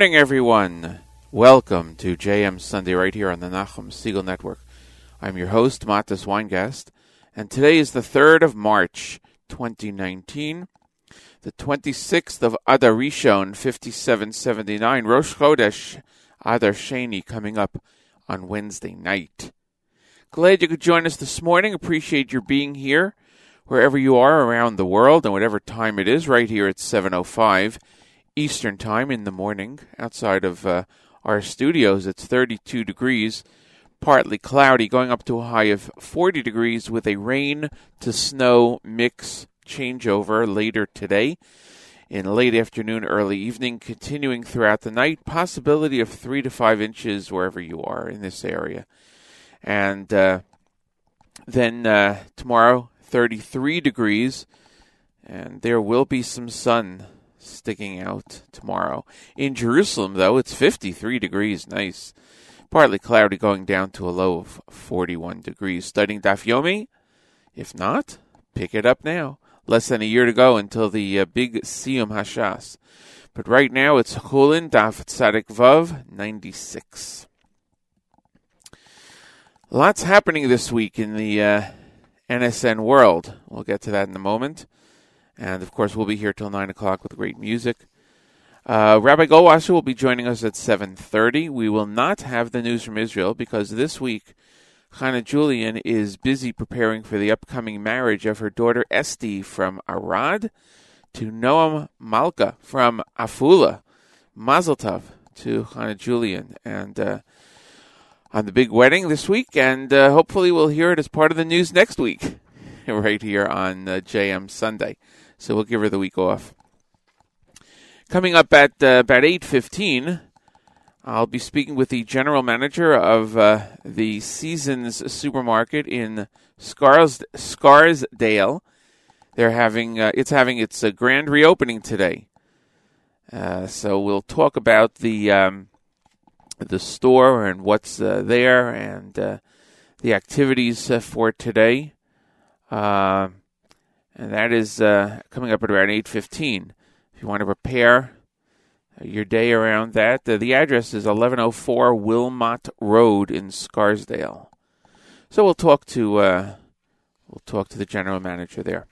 morning, everyone. Welcome to JM Sunday right here on the Nachum Segal Network. I'm your host, Matis Weingast, and today is the 3rd of March, 2019, the 26th of Adar Rishon, 5779, Rosh Chodesh, Adar Sheni, coming up on Wednesday night. Glad you could join us this morning. Appreciate your being here, wherever you are around the world, and whatever time it is, right here at 705 Eastern Time in the morning. Outside of uh, our studios, it's 32 degrees, partly cloudy, going up to a high of 40 degrees with a rain to snow mix changeover later today. In late afternoon, early evening, continuing throughout the night, possibility of three to five inches wherever you are in this area. And uh, then uh, tomorrow, 33 degrees, and there will be some sun sticking out tomorrow. In Jerusalem, though, it's 53 degrees. Nice. Partly cloudy, going down to a low of 41 degrees. Studying Daf Yomi? If not, pick it up now. Less than a year to go until the uh, big Siyum Hashas. But right now, it's Chulin Daf Tzadik Vav 96. Lots happening this week in the uh, NSN world. We'll get to that in a moment. And of course, we'll be here till nine o'clock with great music. Uh, Rabbi Goldwasser will be joining us at seven thirty. We will not have the news from Israel because this week Chana Julian is busy preparing for the upcoming marriage of her daughter Esti from Arad to Noam Malka from Afula. Mazel Tov to Chana Julian and uh, on the big wedding this week, and uh, hopefully we'll hear it as part of the news next week, right here on uh, JM Sunday so we'll give her the week off. Coming up at uh, about 8.15, I'll be speaking with the general manager of uh, the Seasons supermarket in Scars- Scarsdale. They're having uh, it's having its uh, grand reopening today. Uh, so we'll talk about the um, the store and what's uh, there and the activities for today. And that is uh, coming up at around 8.15. If you want to prepare uh, your day around that, uh, the address is 1104 Wilmot Road in Scarsdale. So we'll talk to uh, we'll talk to the general manager there.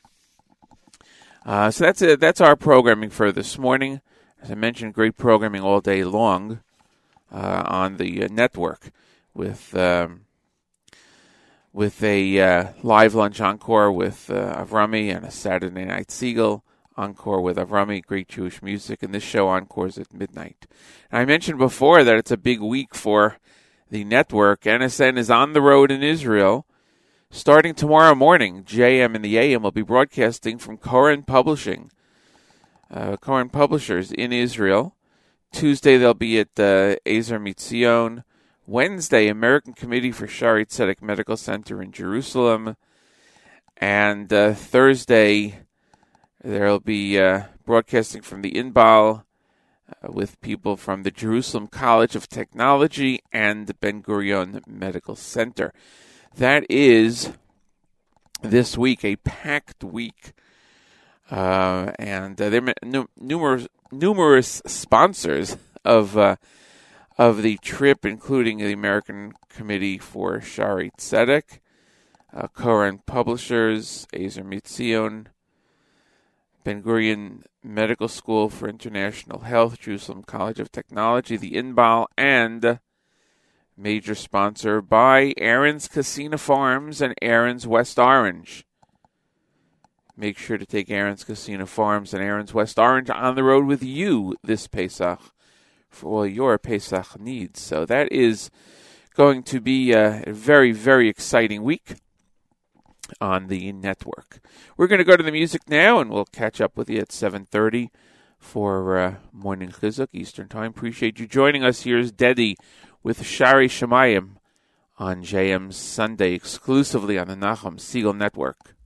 Uh, so that's it. That's our programming for this morning. As I mentioned, great programming all day long uh, on the network with. Um, with a uh, live lunch encore with uh, Avrami and a Saturday Night Segal encore with Avrami, great Jewish music, and this show encores at midnight. And I mentioned before that it's a big week for the network. NSN is on the road in Israel. Starting tomorrow morning, JM and the AM will be broadcasting from Koren Publishing, uh, Koren Publishers in Israel. Tuesday they'll be at uh, Ezer Mitzion. Wednesday, American Committee for Shaare Zedek Medical Center in Jerusalem. And uh, Thursday, there'll be uh, broadcasting from the Inbal uh, with people from the Jerusalem College of Technology and Ben Gurion Medical Center. That is this week, a packed week. Uh, and uh, there are numerous, numerous sponsors of uh, of the trip, including the American Committee for Shaare Zedek, uh, Koren Publishers, Ezer Mitzion, Ben Gurion Medical School for International Health, Jerusalem College of Technology, the Inbal, and major sponsor by Aron's Kissena Farms and Aaron's West Orange. Make sure to take Aron's Kissena Farms and Aaron's West Orange on the road with you this Pesach for your Pesach needs. So that is going to be a very, very exciting week on the network. We're going to go to the music now, and we'll catch up with you at 7.30 for uh, Morning Chizuk Eastern Time. Appreciate you joining us. Here's Dedi with Shaarei Shamayim on JM Sunday, exclusively on the Nachum Segal Network.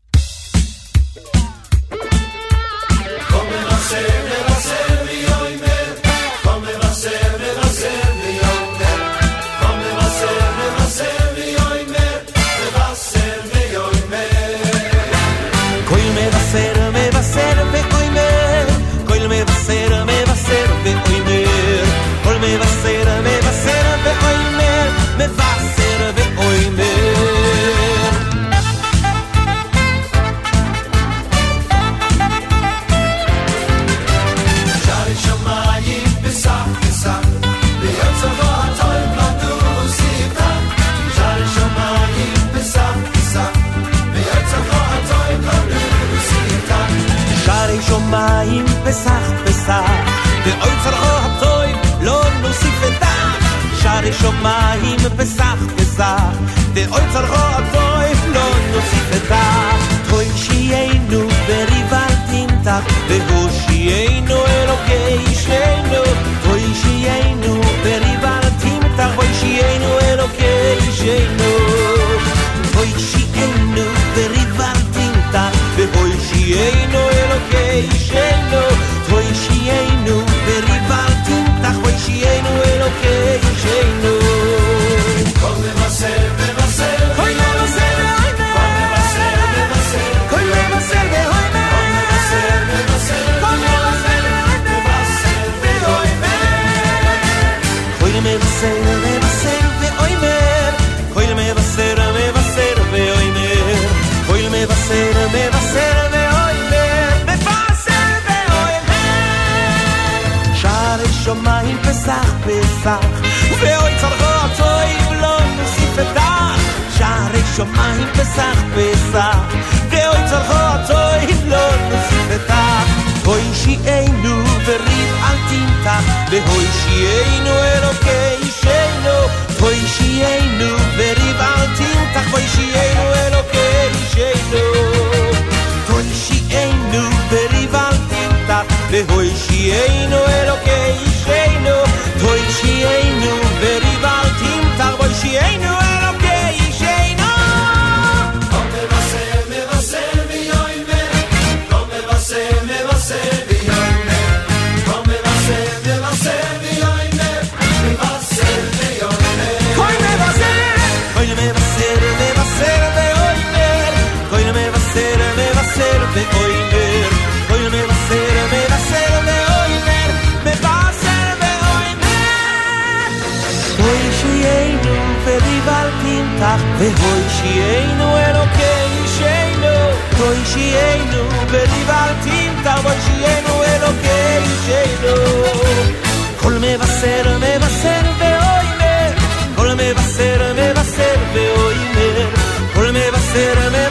מים פסח פסח, ואוי צרכו הטוי לא נוסיף את דק. שערי שמיים פסח פסח, ואוי צרכו הטוי לא נוסיף את דק. טוי שיינו בריבל תמתח, והושיענו אלוקי שנו. טוי שיינו בריבל שמיים פסח פסח, ואוי צרכו הטוב לא נוסיף את דח. הושיענו וריב אל תמתח, והושיענו אלוקי שנו. הושיענו וריב אל תמתח, והושיענו אלוקי שנו. הושיענו וריב אל תמתח, והושיענו אלוקי שנו. הושיענו וריב אל תמתח, והושיענו אלוקי timtach, v'hoi shiyenu elokei shenu. Hoi shiyenu v'rival timtach, v'hoi shiyenu elokei shenu. כל מבשר, מבשר ואוימר, כל מבשר, מבשר ואוימר, כל מבשר, מבשר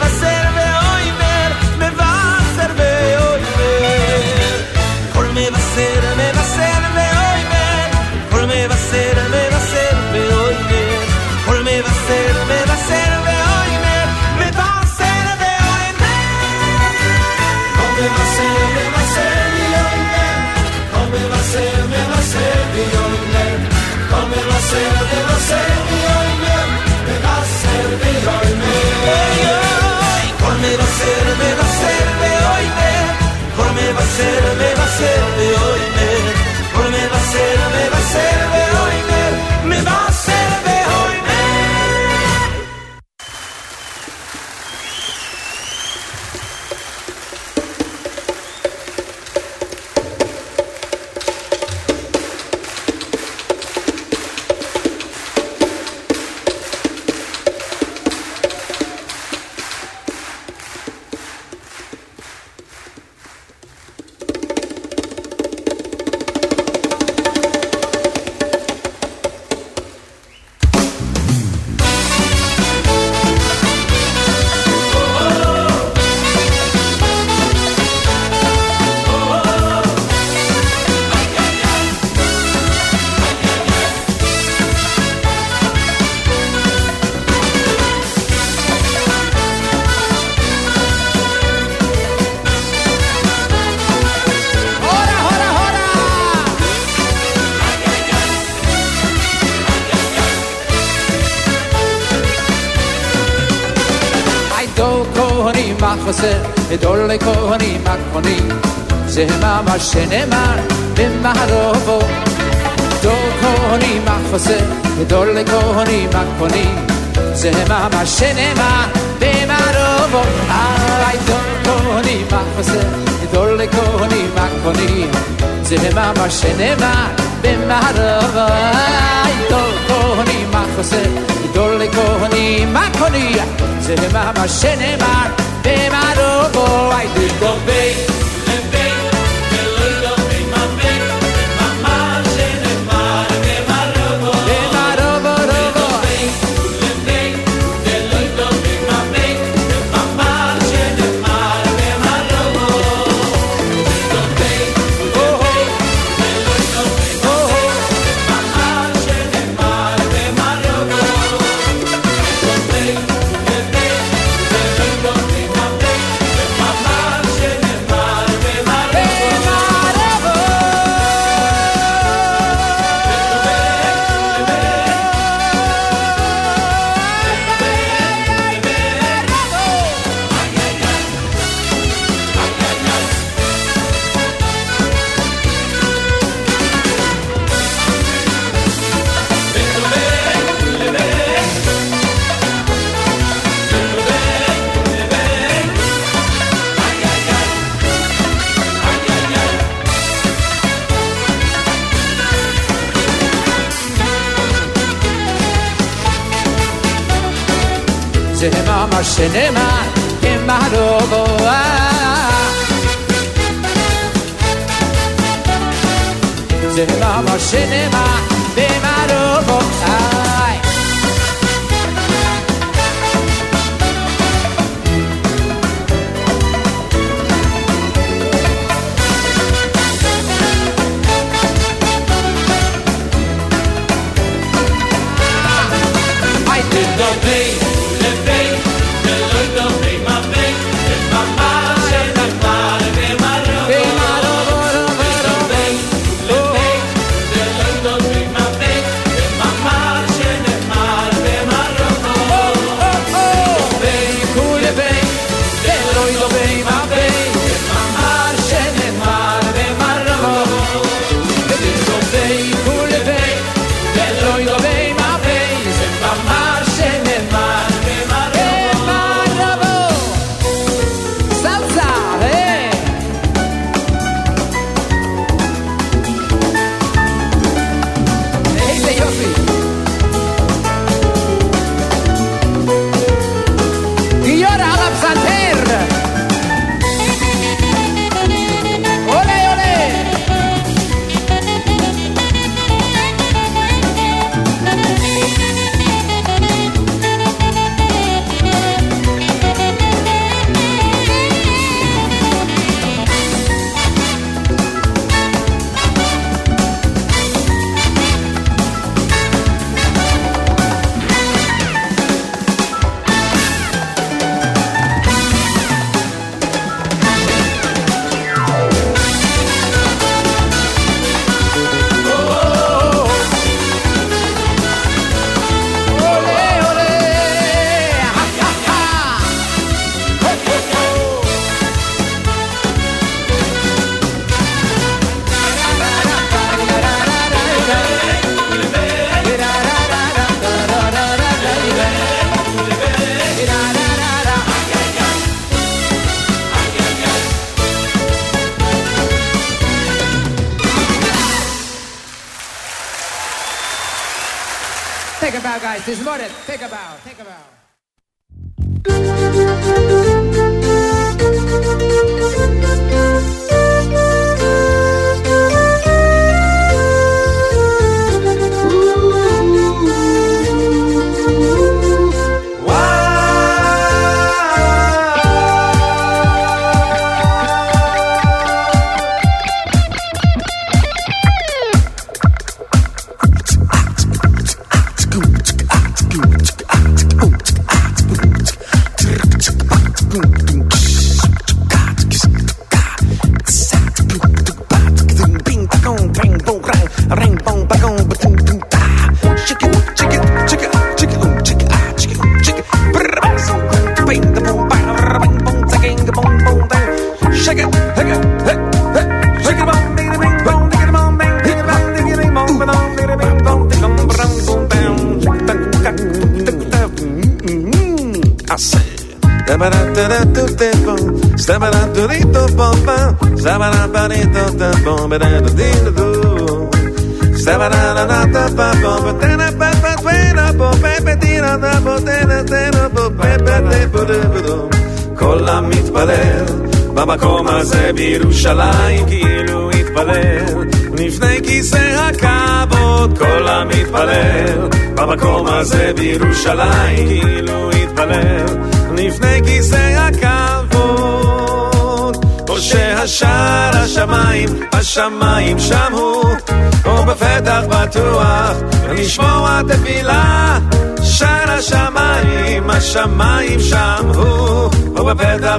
me va a ser, me va a ser de hoy, me, por me va a ser, me va a ser de hoy. מה חסר, גדול לכהנים הכהנים. זה ממש שנאמר במערובו. גדול כהנים החסר, גדול לכהנים הכהנים. זה ממש שנאמר במערובו. אה, גדול כהנים החסר, גדול לכהנים הכהנים. זה ממש שנאמר במערובו. גדול כהנים החסר, גדול לכהנים הכהנים. זה ממש שנאמר bem i didn't bem. cinema in my logo. Cinema, my cinema, be my logo. I did not play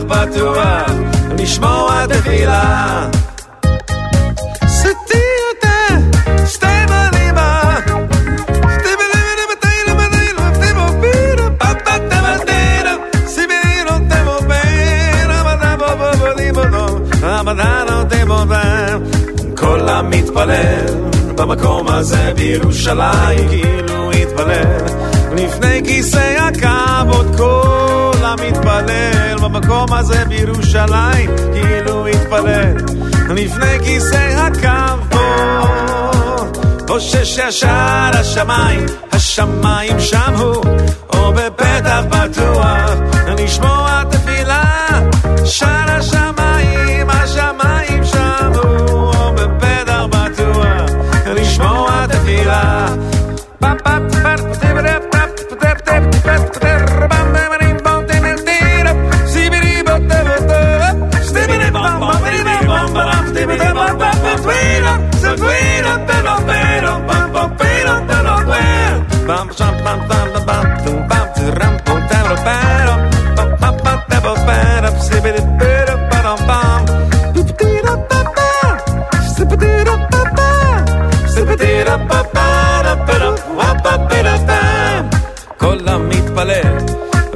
pas toi. mind.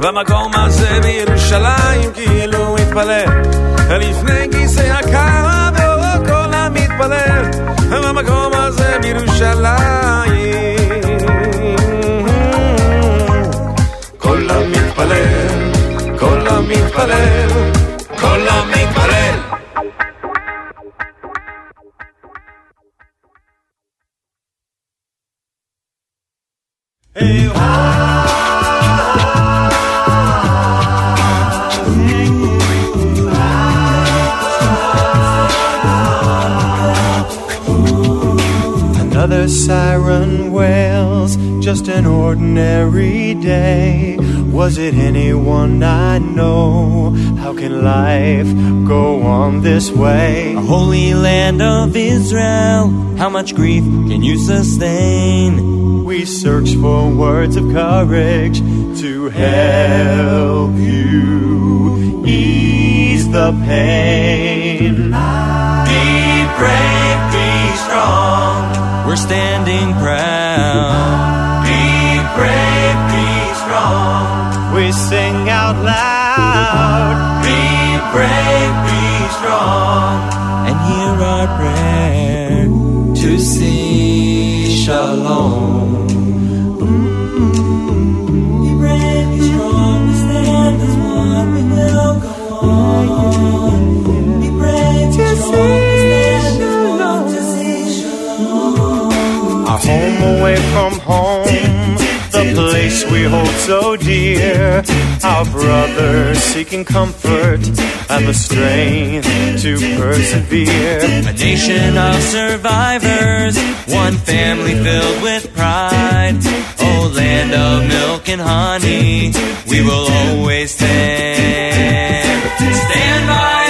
במקום הזה בירושלים כאילו התפלל לפני כיסא הכבוד כל המתפלל. במקום הזה בירושלים. כל המתפלל כל המתפלל Another siren wails, just an ordinary day. Was it anyone I know? How can life go on this way? A holy land of Israel, how much grief can you sustain? We search for words of courage to help you ease the pain. Be brave, be strong. We're standing proud. Be brave, be strong. We sing out loud. Be brave, be strong. And hear our prayer to see shalom. Be brave, be strong. We stand as one. We will go on. Be brave, be strong. Away from home, the place we hold so dear. Our brothers seeking comfort and the strength to persevere. A nation of survivors, one family filled with pride. Oh, land of milk and honey, we will always stand. Stand by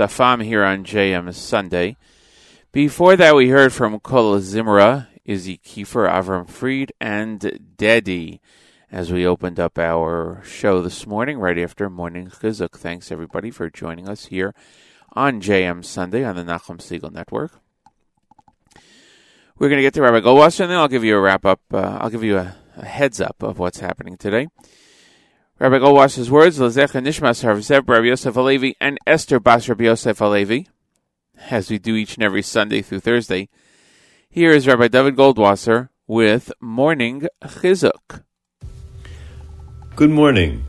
Safam here on JM Sunday. Before that, we heard from Kol Zimra, Izzy Kiefer, Avram Fried, and Dedi as we opened up our show this morning, right after Morning Chizuk. Thanks, everybody, for joining us here on JM Sunday on the Nachum Segal Network. We're going to get to Rabbi Goldwasser, and then I'll give you a wrap up. Uh, I'll give you a, a heads up of what's happening today. Rabbi Goldwasser's words, Lezecha Nishmas Harvzev, Rabbi Yosef Alevi, and Esther Bas Rabbi Yosef Alevi, as we do each and every Sunday through Thursday. Here is Rabbi David Goldwasser with Morning Chizuk. Good morning.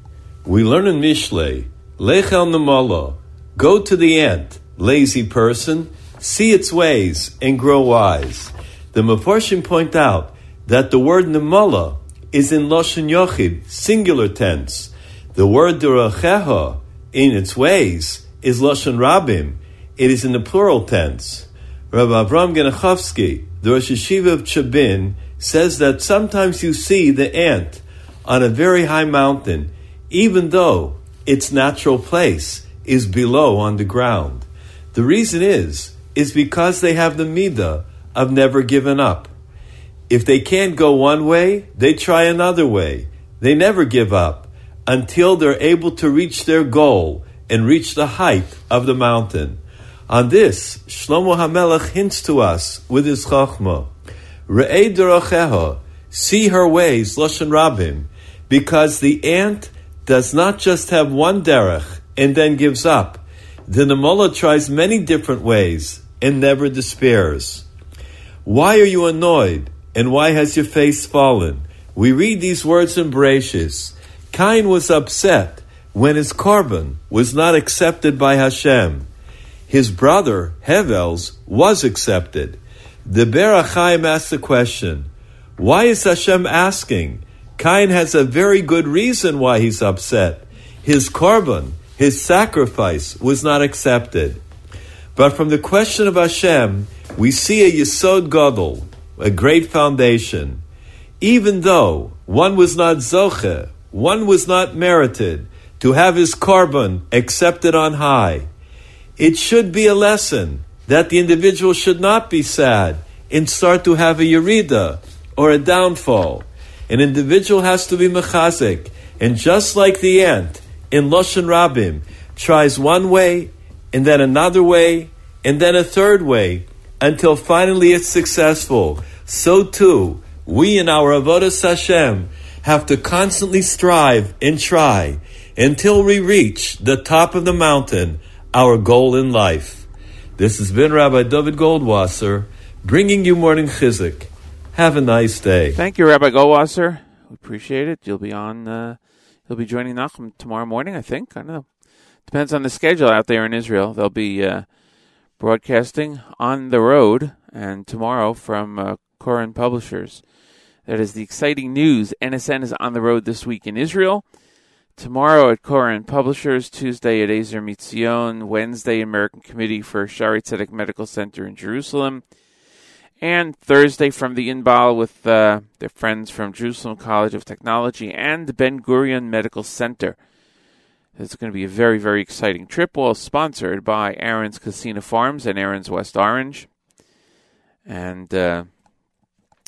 We learn in Mishle, Lechel Namala, go to the ant, lazy person, see its ways and grow wise. The Mefarshim point out that the word Namala is in Lashon Yochid, singular tense. The word Duracheha, in its ways, is Lashon Rabim. It is in the plural tense. Rabbi Avram Genachovsky, the Rosh Yeshiva of Chabin, says that sometimes you see the ant on a very high mountain, even though its natural place is below on the ground. The reason is, is because they have the midah of never giving up. If they can't go one way, they try another way. They never give up until they're able to reach their goal and reach the height of the mountain. On this, Shlomo HaMelech hints to us with his chachma, Re'ei deracheha, see her ways, Lashon Rabim, because the ant does not just have one derech and then gives up. The Namola tries many different ways and never despairs. Why are you annoyed? And why has your face fallen? We read these words in Bereshis. Cain was upset when his korban was not accepted by Hashem. His brother, Hevel's, was accepted. The Berachayim asked the question, why is Hashem asking? Cain has a very good reason why he's upset. His korban, his sacrifice, was not accepted. But from the question of Hashem, we see a Yisod Gadol, a great foundation. Even though one was not Zoche, one was not merited to have his korban accepted on high, it should be a lesson that the individual should not be sad and start to have a yerida or a downfall. An individual has to be mechazik, and just like the ant in Loshen Rabim tries one way and then another way and then a third way until finally it's successful. So too, we in our avodas Hashem have to constantly strive and try until we reach the top of the mountain, our goal in life. This has been Rabbi David Goldwasser bringing you morning Chizuk. Have a nice day. Thank you, Rabbi Goldwasser. We appreciate it. You'll be on. Uh, you'll be joining Nachum tomorrow morning. I think. I don't know. Depends on the schedule out there in Israel. They'll be uh, broadcasting on the road, and tomorrow from uh, Koren Publishers. That is the exciting news. NSN is on the road this week in Israel. tomorrow at Koren Publishers, Tuesday at Ezer Mitzion, Wednesday American Committee for Shaare Zedek Medical Center in Jerusalem, and Thursday from the Inbal with uh, their friends from Jerusalem College of Technology and Ben Gurion Medical Center. It's going to be a very, very exciting trip, all sponsored by Aron's Kissena Farms and Aron's West Orange. And uh,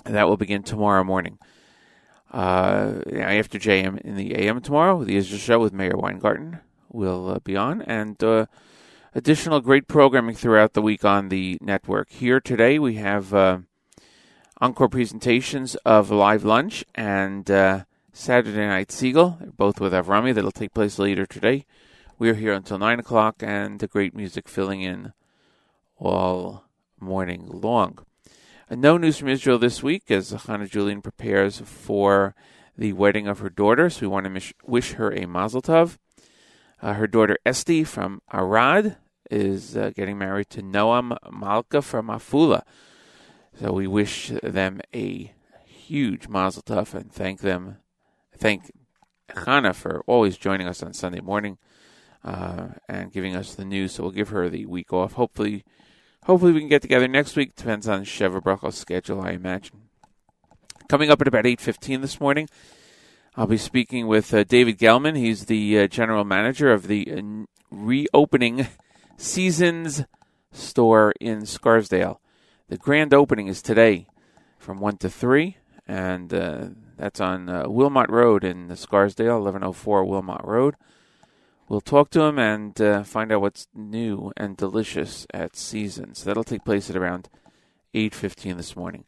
that will begin tomorrow morning. Uh, after JM in the AM tomorrow, the Israel show with Matis Weingast will uh, be on, and uh, additional great programming throughout the week on the network. Here today we have uh, encore presentations of Live Lunch and uh, Saturday Night Segal, both with Avrami. That'll take place later today. We're here until 9 o'clock, and the great music filling in all morning long. No news from Israel this week as Hannah Julian prepares for the wedding of her daughter, so we want to wish her a mazel tov. Uh, her daughter Esti from Arad is uh, getting married to Noam Malka from Afula. So we wish them a huge mazel tov and thank them thank Hannah for always joining us on Sunday morning uh, and giving us the news. So we'll give her the week off. Hopefully, hopefully we can get together next week. Depends on Sheva schedule, I imagine. Coming up at about eight fifteen this morning, I'll be speaking with uh, David Gelman. He's the uh, general manager of the uh, reopening Seasons store in Scarsdale. The grand opening is today from one to three, and uh, that's on uh, Wilmot Road in Scarsdale, 1104 Wilmot Road. We'll talk to him and uh, find out what's new and delicious at Seasons. That'll take place at around 8.15 this morning.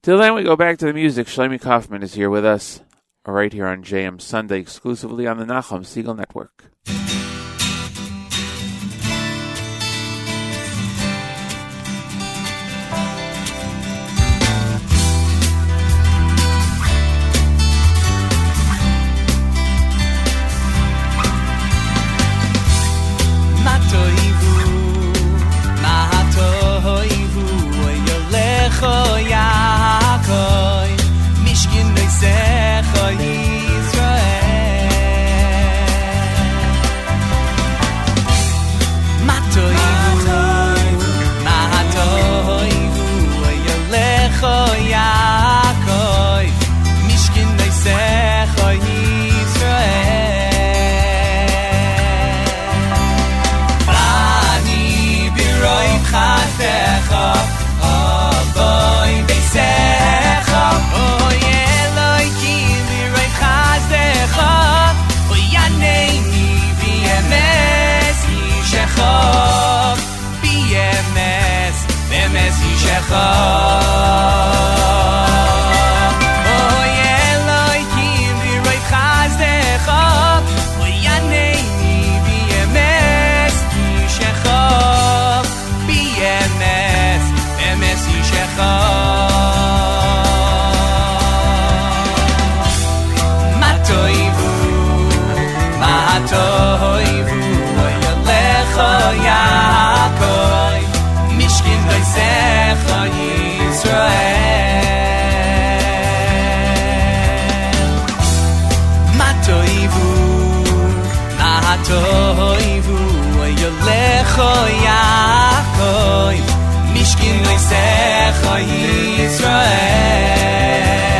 Till then, we go back to the music. Shlomi Kaufman is here with us right here on JM Sunday, exclusively on the Nachum Segal Network. khoy ya khoy mishkin noy se khoy israel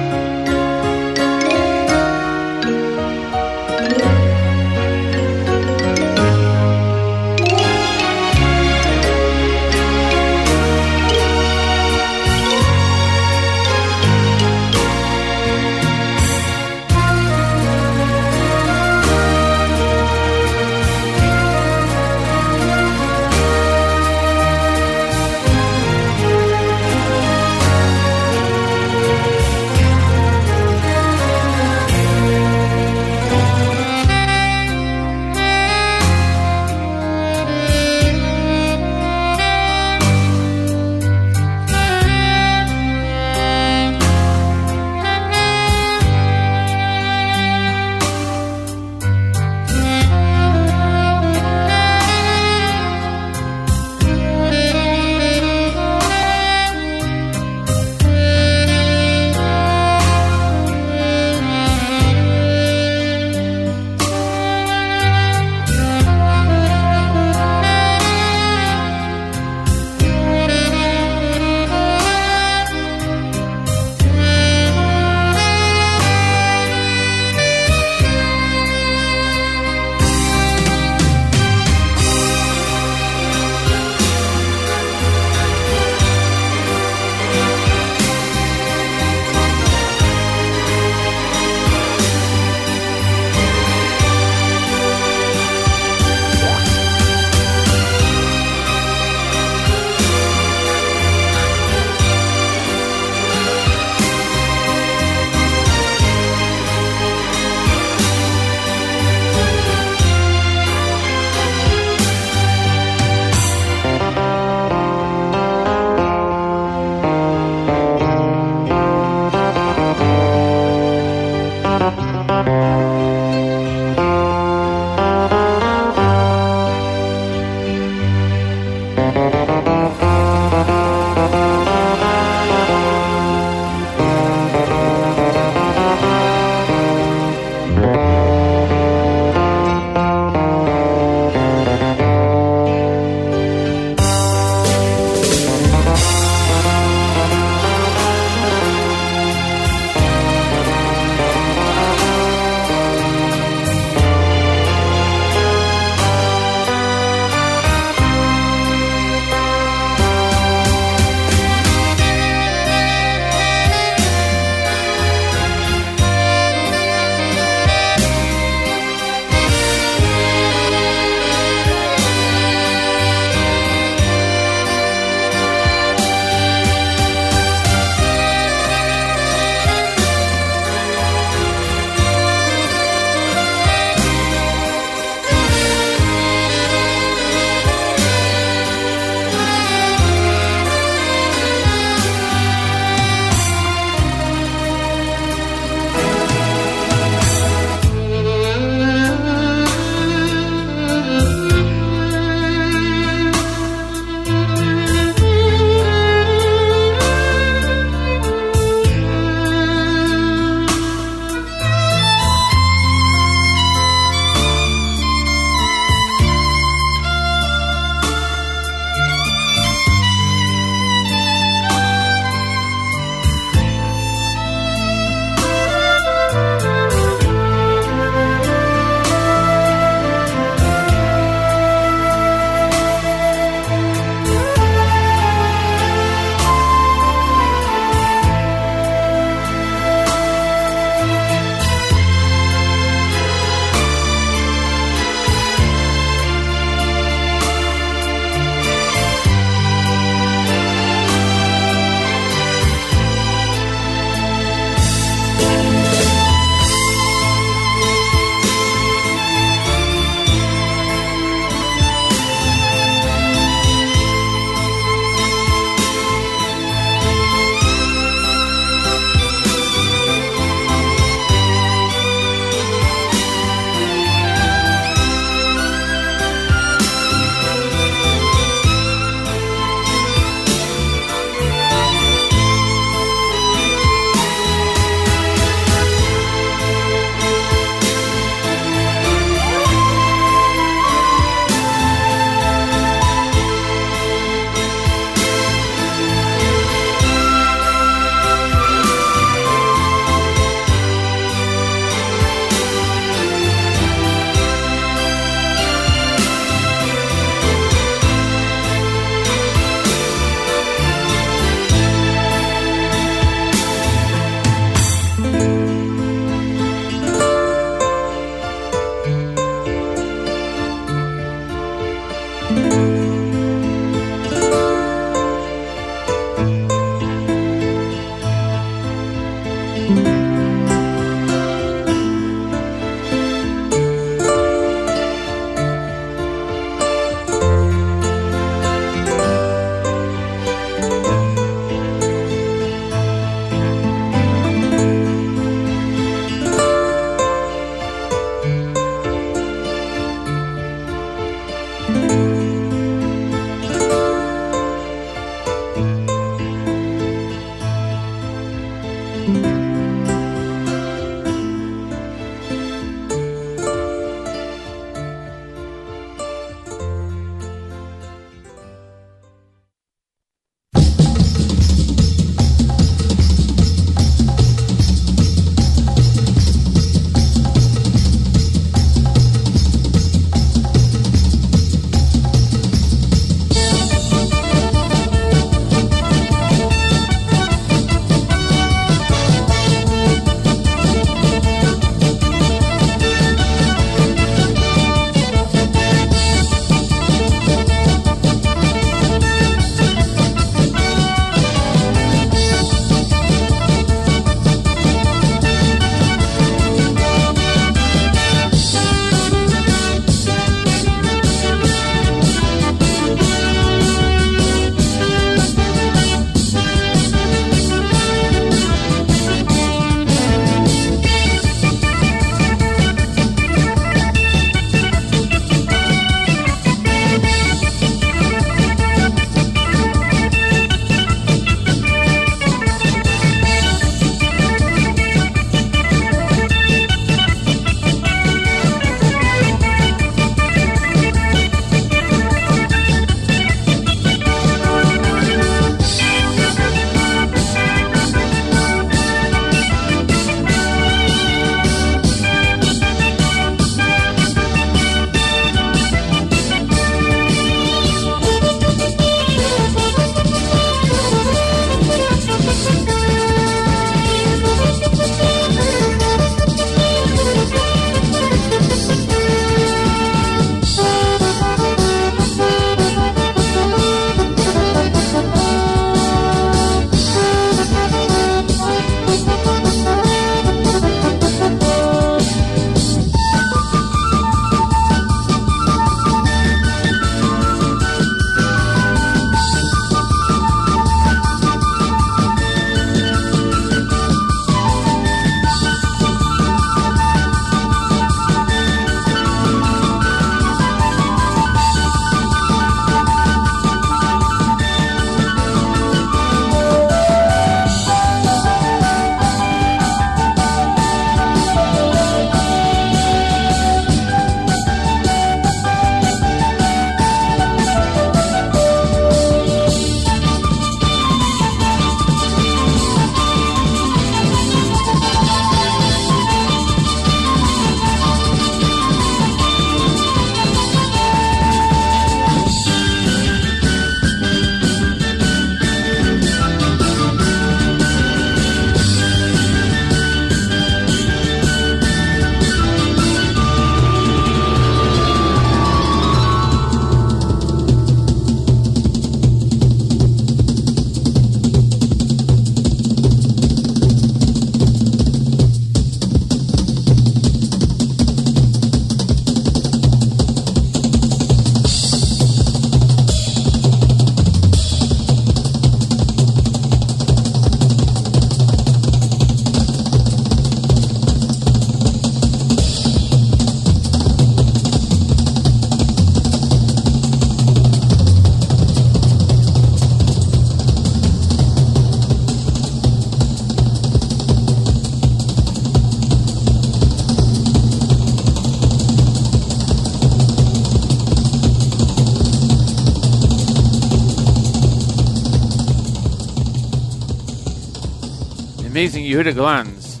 amazing Yehuda Glans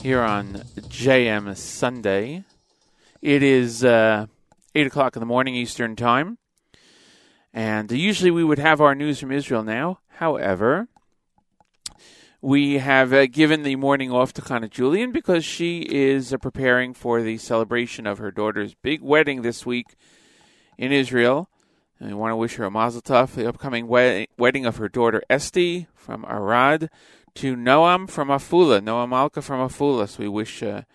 here on JM Sunday. It is uh, 8 o'clock in the morning Eastern Time. And usually we would have our news from Israel now. However, we have uh, given the morning off to Chana Julian because she is uh, preparing for the celebration of her daughter's big wedding this week in Israel. And we want to wish her a mazel tov for the upcoming wed- wedding of her daughter Esti from Arad to Noam from Afula, Noam Malka from Afula. So we wish a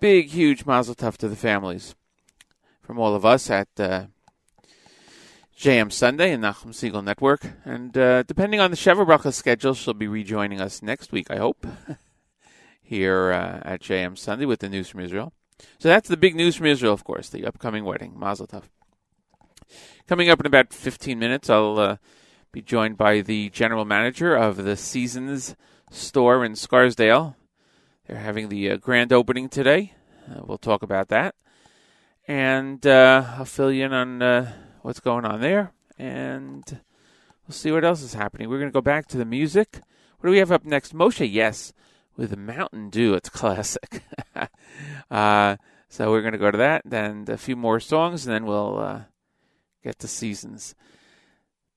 big, huge mazel tov to the families from all of us at uh, JM Sunday and Nachum Segal Network. And uh, depending on the Sheva Bracha schedule, she'll be rejoining us next week, I hope, here uh, at JM Sunday with the news from Israel. So that's the big news from Israel, of course, the upcoming wedding. Mazel tov. Coming up in about 15 minutes, I'll uh, be joined by the general manager of the Seasons store in Scarsdale. They're having the uh, grand opening today. Uh, we'll talk about that. And uh, I'll fill you in on uh, what's going on there. And we'll see what else is happening. We're going to go back to the music. What do we have up next? Moshe, yes, with Mountain Dew. It's classic. uh, so we're going to go to that, then a few more songs, and then we'll uh, get to seasons.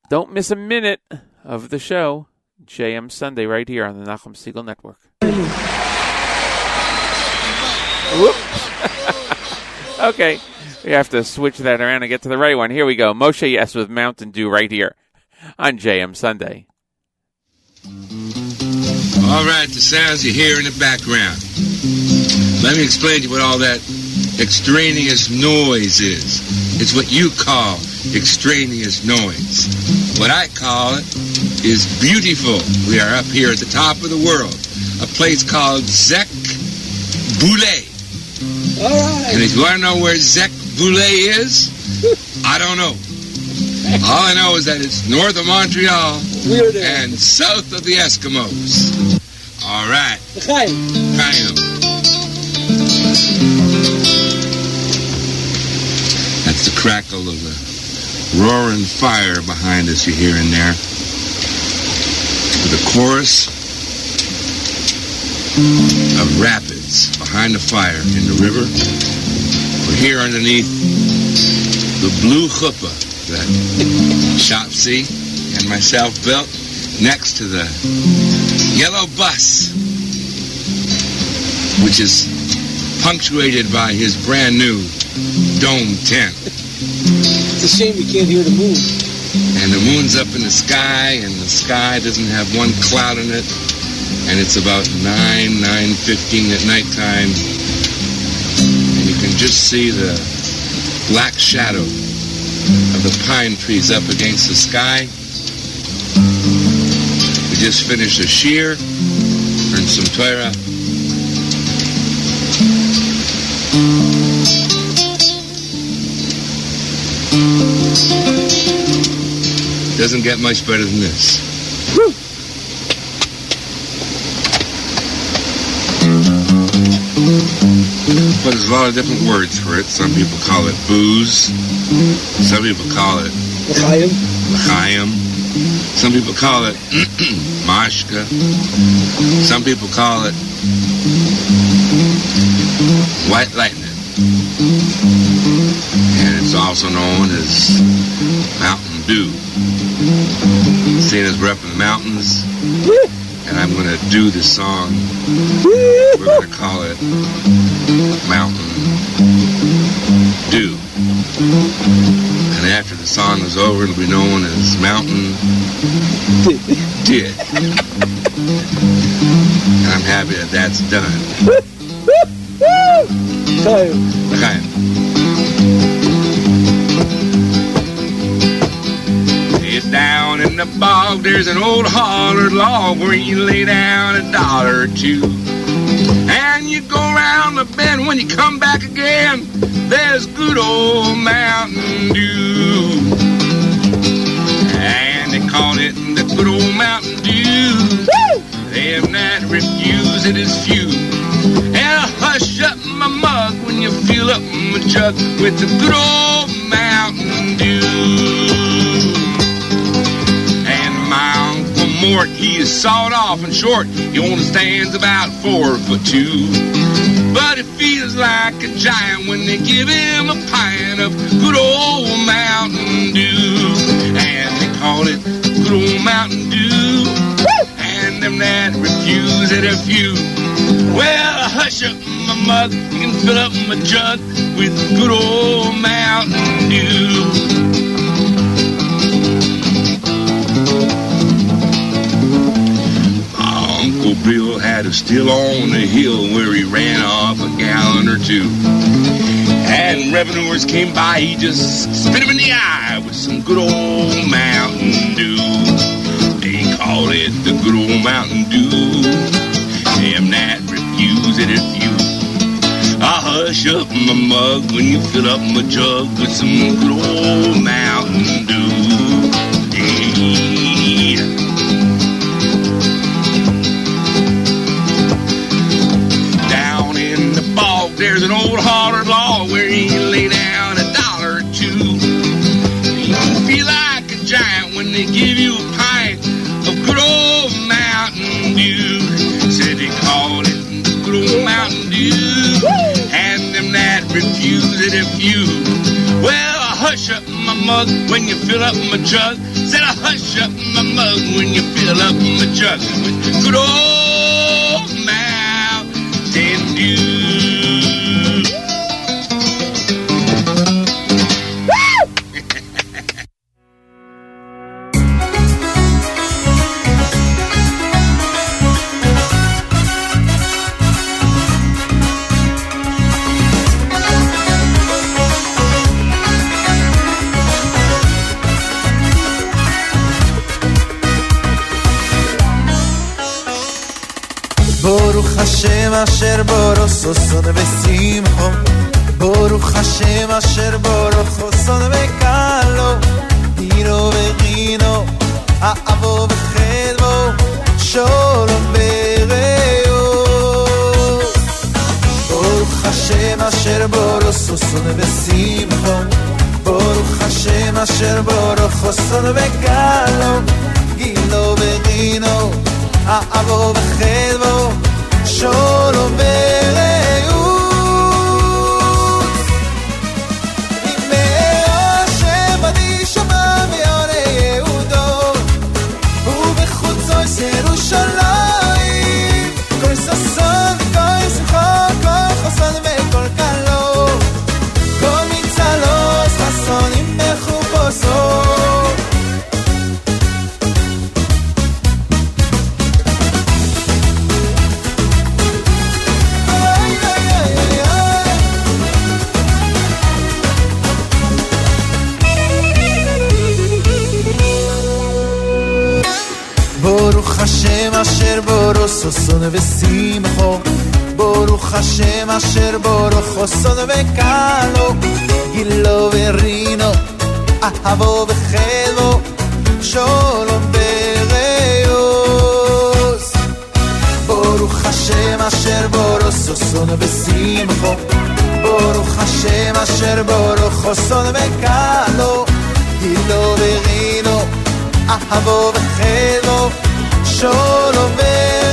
Don't miss a minute of the show. JM Sunday right here on the Nachum Segal Network. Okay, we have to switch that around and get to the right one. Here we go. Moshe Yess with Mountain Dew right here on JM Sunday. All right, the sounds you hear in the background. Let me explain to you what all that extraneous noise is. It's what you call extraneous noise. What I call it is beautiful. We are up here at the top of the world, a place called Zek Boulay. All right. And if you want to know where Zek Boulay is, I don't know. All I know is that it's north of Montreal and south of the Eskimos. All right. Chaim. Chaim. That's the crackle of the roaring fire behind us you hear in there. The chorus of rapids behind the fire in the river. We're here underneath the blue chuppah that Shopsy and myself built next to the yellow bus, which is punctuated by his brand new dome tent. It's a shame you can't hear the moon. And the moon's up in the sky, and the sky doesn't have one cloud in it. And it's about 9, 9.15 at nighttime. And you can just see the black shadow of the pine trees up against the sky. We just finished a shiur, earned some Torah. Doesn't get much better than this. But there's a lot of different words for it. Some people call it booze. Some people call it Chaim. Chaim. Some people call it Mashka. Some people call it White Lightning. And it's also known as Mountain Dew. Seeing as we're up in the mountains, and I'm to do the song, we're to call it Mountain Dew. And after the song is over, it'll be known as Mountain Did. And I'm happy that that's done. Chaim. Okay. Get down in the bog, there's an old hollered log where you lay down a dollar or two. And you go around the bend when you come back again, there's good old Mountain Dew. And they call it the good old Mountain Dew. They have not refused it is few. And I hush up my mug when you fill up my jug with the good old Mountain Dew. Snort. He is sawed off and short. He only stands about four foot two. But he feels like a giant when they give him a pint of good old Mountain Dew. And they call it good old Mountain Dew. And them that refuse it a few. Well, hush up my mug. You can fill up my jug with good old Mountain Dew. Uncle Bill had a still on the hill where he ran off a gallon or two. And revenuers came by, he just spit him in the eye with some good old Mountain Dew. They call it the good old Mountain Dew. Them that refuse it if you. I hush up my mug when you fill up my jug with some good old Mountain Dew. Yeah. A few. Well, I hush up my mug when you fill up my jug. Said I hush up my mug when you fill up my jug with good old בורו ששון ושמחו ברוך השם אשר בורו חסון וקלו הירו וגינו אהבו וחדבו שולם ורעו ברוך השם אשר בורו ששון ושמחו ברוך השם אשר בורו חסון וקלו גילו וגינו אהבו וחדבו solo bere uh. בורו ששון ושמחו ברוך השם אשר בורו חסון וקלו גילו ורינו אהבו וחדבו שולם ורעוס ברוך השם אשר בורו ששון ושמחו ברוך השם אשר בורו חסון וקלו גילו ורינו אהבו וחדבו שולם ורעוס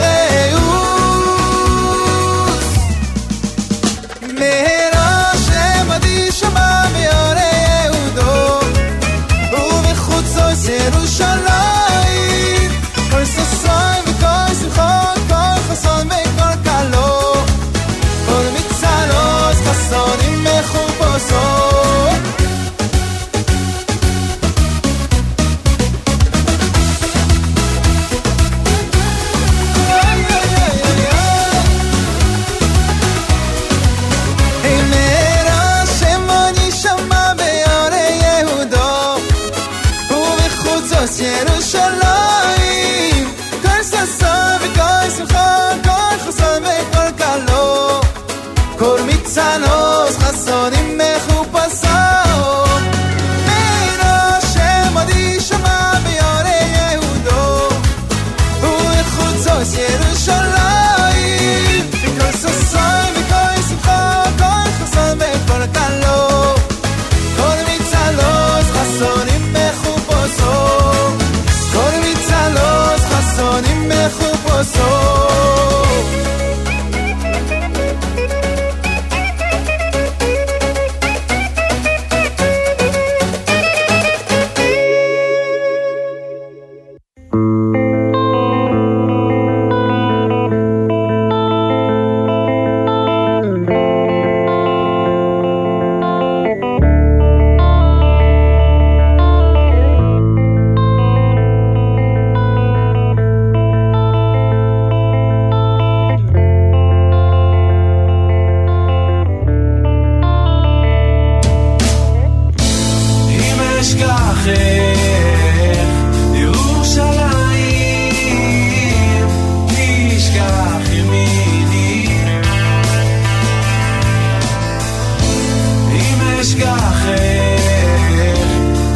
אשכחך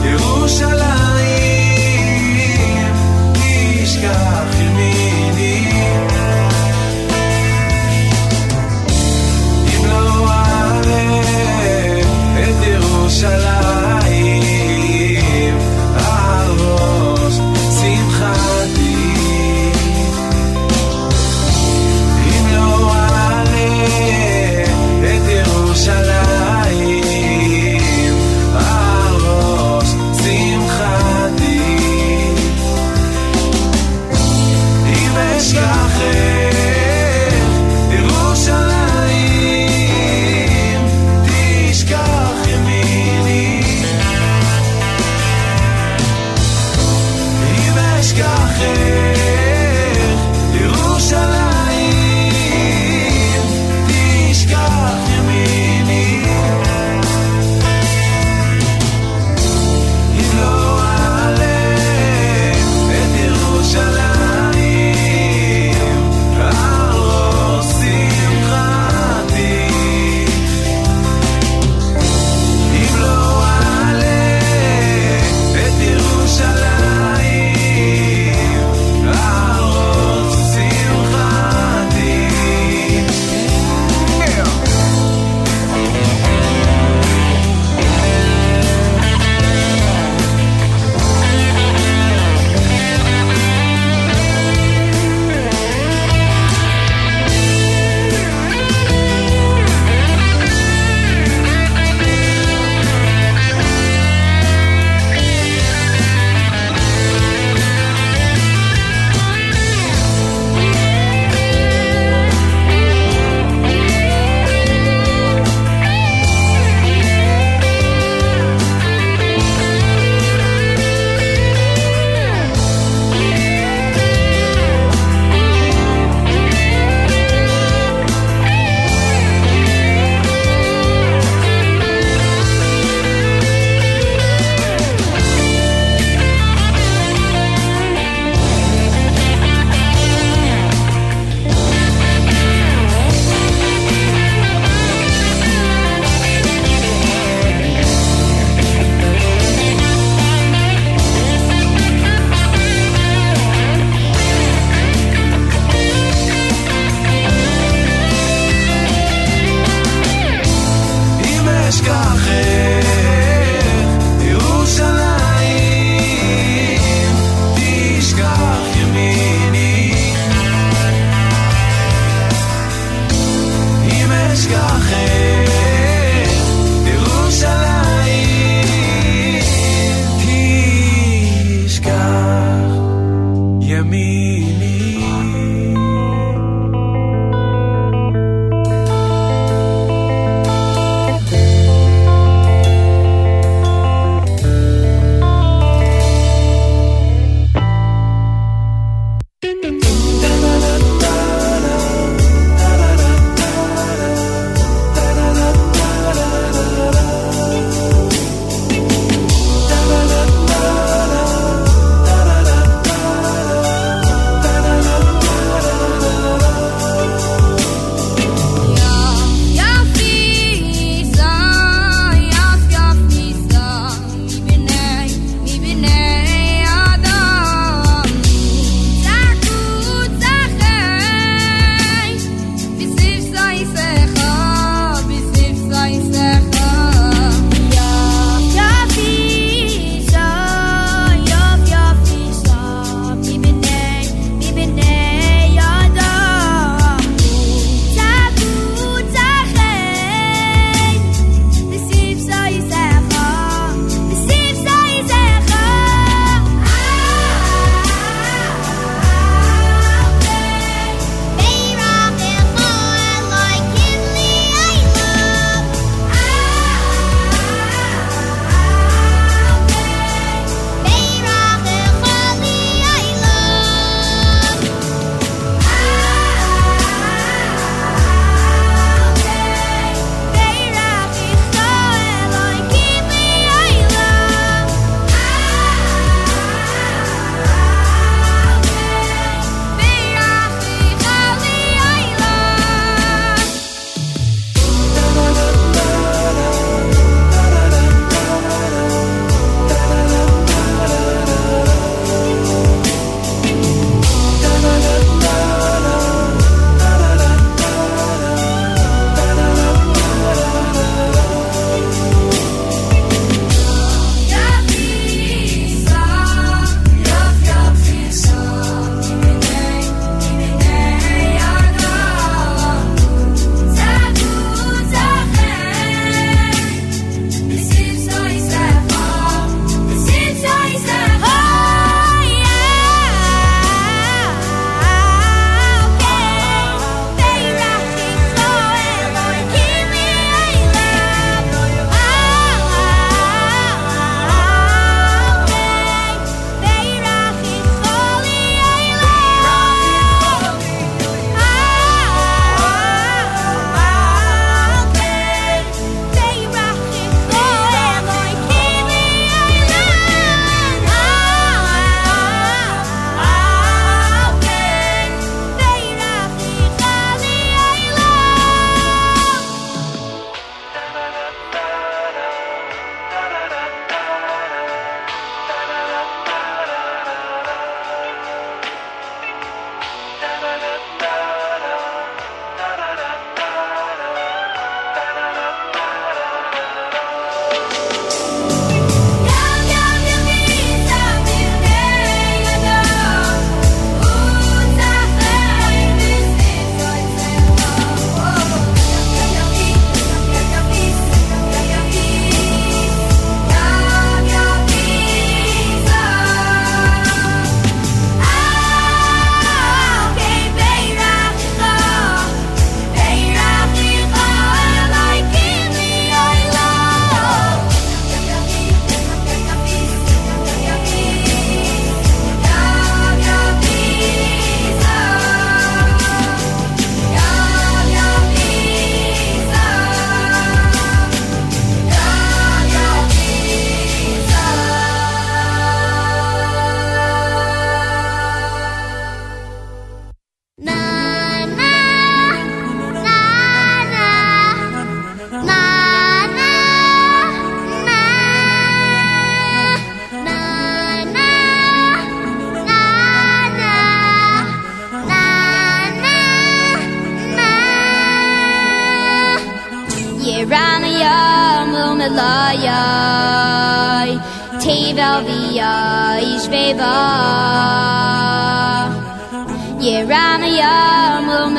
ירושלים.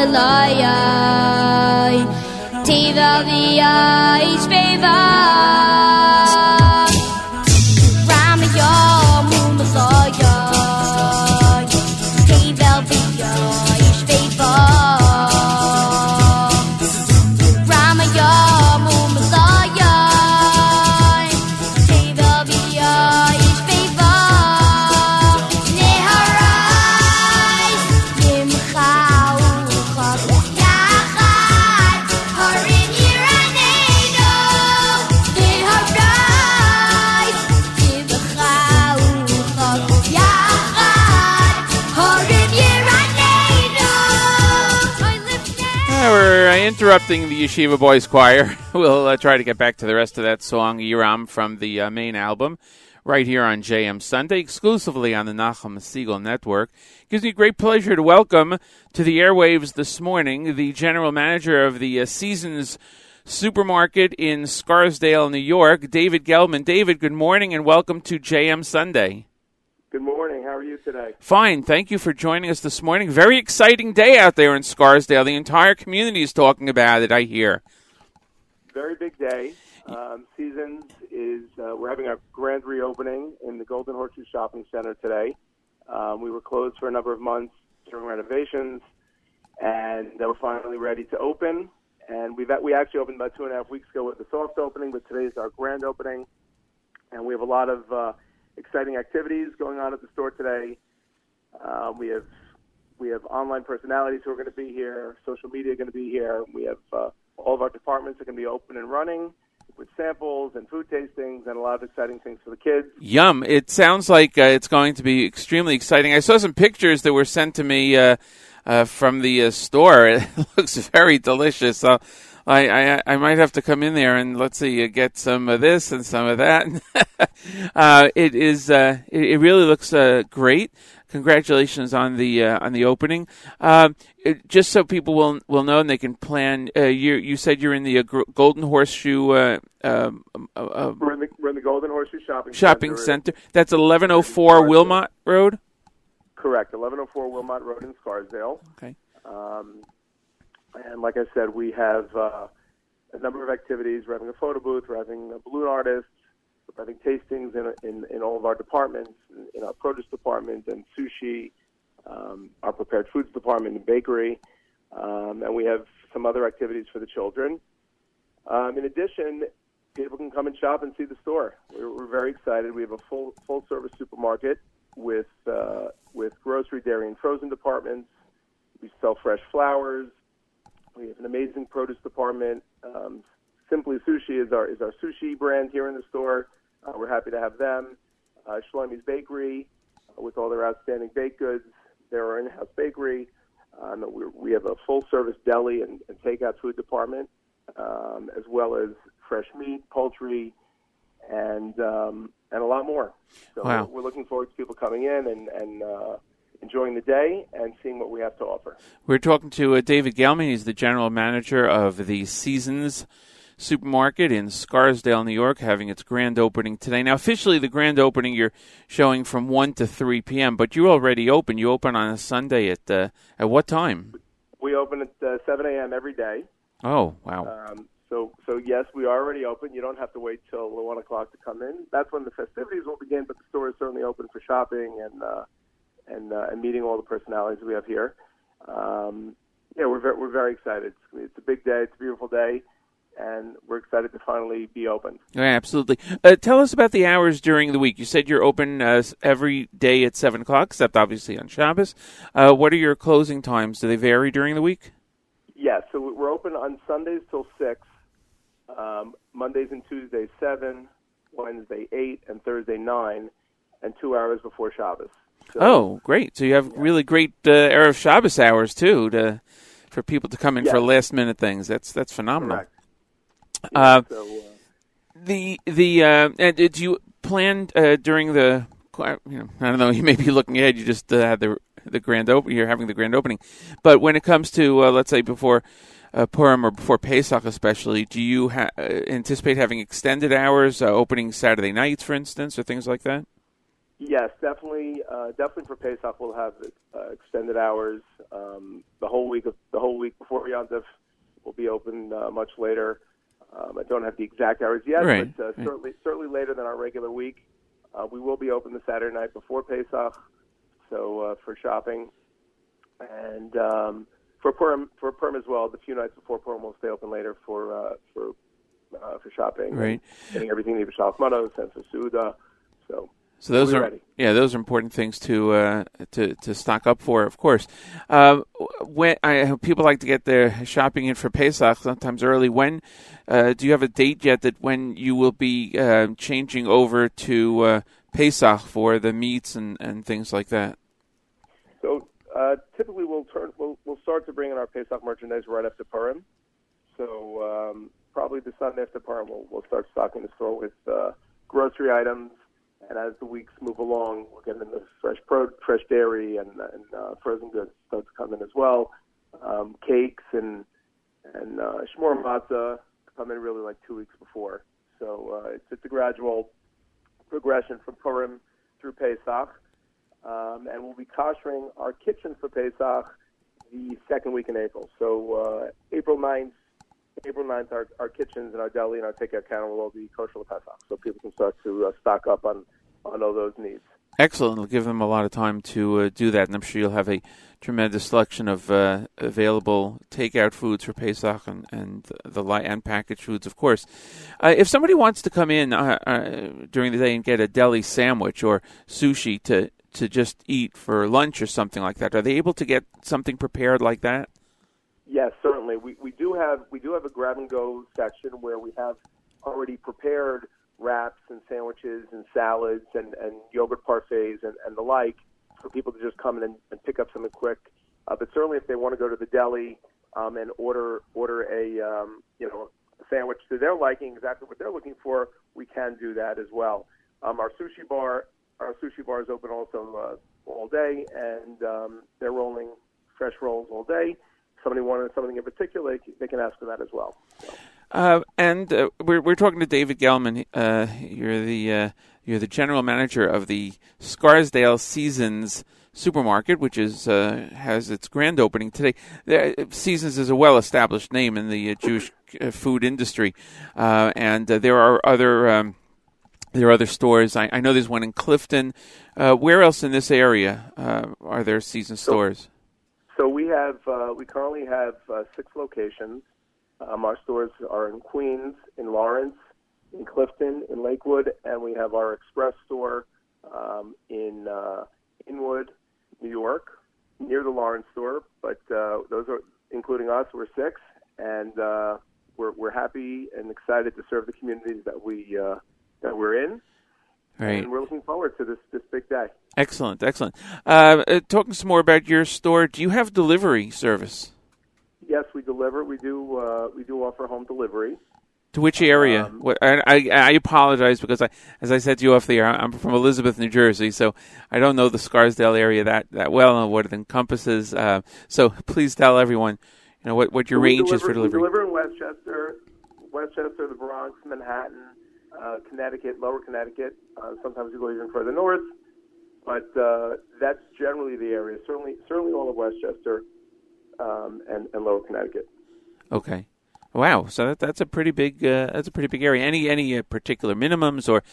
me loyoy Tiva vi interrupting the Yeshiva Boys Choir. we'll uh, try to get back to the rest of that song, Iram, from the uh, main album, right here on JM Sunday, exclusively on the Nachum Segal Network. Gives me great pleasure to welcome to the airwaves this morning the general manager of the uh, Seasons Supermarket in Scarsdale, New York, David Gelman. David, good morning and welcome to JM Sunday. Good morning. How are you today? Fine. Thank you for joining us this morning. Very exciting day out there in Scarsdale. The entire community is talking about it, I hear. Very big day. Um, Seasons is uh, we're having our grand reopening in the Golden Horseshoe Shopping Center today. Um, we were closed for a number of months during renovations, and uh, we're finally ready to open. And we've we actually opened about two and a half weeks ago with the soft opening, but today is our grand opening, and we have a lot of uh, exciting activities going on at the store today. Uh, we have we have online personalities who are going to be here, social media going to be here. We have uh, all of our departments are going to be open and running with samples and food tastings and a lot of exciting things for the kids. Yum. It sounds like uh, it's going to be extremely exciting. I saw some pictures that were sent to me uh, uh, from the uh, store. It looks very delicious. So I, I, I might have to come in there and let's see, uh, get some of this and some of that. uh, it is. Uh, it, it really looks uh, great. Congratulations on the uh, on the opening. Um, it, just so people will will know and they can plan. Uh, you you said you're in the uh, Golden Horseshoe uh, um, uh, uh, We're in the, we're in the Golden Horseshoe Shopping shopping Center. center. That's 1104 Wilmot Road. Correct, 1104 Wilmot Road in Scarsdale. Okay. Um, and like I said, we have uh, a number of activities. We're having a photo booth. We're having a balloon artist. We're having tastings in, in, in all of our departments, in, our produce department and sushi, um, our prepared foods department and bakery. Um, and we have some other activities for the children. Um, in addition, people can come and shop and see the store. We're, we're very excited. We have a full full service supermarket with uh, with grocery, dairy, and frozen departments. We sell fresh flowers. We have an amazing produce department. Um, Simply Sushi is our is our sushi brand here in the store. Uh, we're happy to have them. Uh, Shlomi's Bakery uh, with all their outstanding baked goods. They're our in-house bakery. Um, we, we have a full-service deli and, and takeout food department, um, as well as fresh meat, poultry, and um, and a lot more. So Wow. we're, we're looking forward to people coming in and and uh, enjoying the day and seeing what we have to offer. We're talking to uh, David Gelman. He's the general manager of the Seasons Supermarket in Scarsdale, New York, having its grand opening today. Now, officially, the grand opening you're showing from one to three p.m., but you're already open. You open on a Sunday at uh, at what time? We open at uh, 7 a.m. every day. Oh, wow! Um, so, so yes, we are already open. You don't have to wait till one o'clock to come in. That's when the festivities will begin. But the store is certainly open for shopping and uh, and uh, and meeting all the personalities we have here. Um, yeah, we're very, we're very excited. It's, it's a big day. It's a beautiful day, and we're excited to finally be open. Yeah, absolutely. Uh, tell us about the hours during the week. You said you're open uh, every day at seven o'clock, except obviously on Shabbos. Uh, what are your closing times? Do they vary during the week? Yeah, so we're open on Sundays till six, um, Mondays and Tuesdays seven, Wednesday eight, and Thursday nine, and two hours before Shabbos. So, Oh, great! So you have really great uh, erev Shabbos hours too, to for people to come in for last minute things. That's that's phenomenal. Uh, so, uh, the the uh, and did you plan uh, during the you know I don't know you may be looking ahead. You just uh, had the the grand open. You're having the grand opening, but when it comes to uh, let's say before uh, Purim or before Pesach, especially, do you ha- uh, anticipate having extended hours, uh, opening Saturday nights, for instance, or things like that? Yes, definitely. Uh, definitely for Pesach, we'll have uh, extended hours. Um, the whole week of the whole week before Yom Tov will be open uh, much later. Um, I don't have the exact hours yet, Right, but uh, right. certainly certainly later than our regular week. Uh, we will be open the Saturday night before Pesach, so uh, for shopping, and um, for Purim for Purim as well. The few nights before Purim, we'll stay open later for uh, for uh, for shopping, Right. and getting everything needed for Shalach and for Seudah. So So those are ready. yeah, those are important things to uh, to to stock up for, of course. Um, when I, people like to get their shopping in for Pesach sometimes early. When uh, do you have a date yet that when you will be uh, changing over to uh, Pesach for the meats and, and things like that? So uh, typically we'll turn we'll, we'll start to bring in our Pesach merchandise right after Purim. So um, probably the Sunday after Purim we'll, we'll start stocking the store with uh, grocery items. And as the weeks move along, we're getting the fresh pro, fresh dairy and, and uh, frozen goods start to come in as well. Um, cakes and and uh, shmor matzah come in really like two weeks before. So uh, it's, it's a gradual progression from Purim through Pesach um, and we'll be koshering our kitchen for Pesach the second week in April. So uh, April 9th, April 9th, our, our kitchens and our deli and our takeout counter will all be kosher Pesach, so people can start to uh, stock up on, on all those needs. Excellent. It'll give them a lot of time to uh, do that, and I'm sure you'll have a tremendous selection of uh, available takeout foods for Pesach and and the light and packaged foods, of course. Uh, if somebody wants to come in uh, uh, during the day and get a deli sandwich or sushi to to just eat for lunch or something like that, are they able to get something prepared like that? Yes, certainly. We, we do have we do have a grab and go section where we have already prepared wraps and sandwiches and salads and, and yogurt parfaits and, and the like for people to just come in and, and pick up something quick. Uh, but certainly, if they want to go to the deli um, and order order a um, you know sandwich to their liking, exactly what they're looking for, we can do that as well. Um, our sushi bar our sushi bar is open also uh, all day, and um, they're rolling fresh rolls all day. Somebody wanted something in particular, they can- ask for that as well. Uh, and uh, we're we're talking to David Gelman. Uh, you're the uh, you're the general manager of the Scarsdale Seasons supermarket, which is uh, has its grand opening today. There, Seasons is a well established name in the uh, Jewish uh, food industry, uh, and uh, there are other. Um, there are other stores. I, I know there's one in Clifton. Uh, where else in this area uh, are there season stores? So we have uh, we currently have uh, six locations. Um, our stores are in Queens, in Lawrence, in Clifton, in Lakewood, and we have our express store um, in uh, Inwood, New York, near the Lawrence store. But uh, those are including us. We're six, and uh, we're we're happy and excited to serve the communities that we uh, that we're in. Right. And we're looking forward to this this big day. Excellent, excellent. Uh, uh, talking some more about your store. Do you have delivery service? Yes, we deliver. We do. Uh, we do offer home delivery. To which area? Um, what, I, I, I apologize because I, as I said to you off the air, I'm from Elizabeth, New Jersey, so I don't know the Scarsdale area that, that well and what it encompasses. Uh, so please tell everyone, you know, what, what your range deliver, is for delivery. We deliver in Westchester, Westchester, the Bronx, Manhattan, uh, Connecticut, Lower Connecticut. Uh, sometimes we go even further north, but uh, that's generally the area. Certainly, certainly all of Westchester um, and, and Lower Connecticut. Okay. Wow. So that, that's a pretty big uh, that's a pretty big area. Any any uh, particular minimums or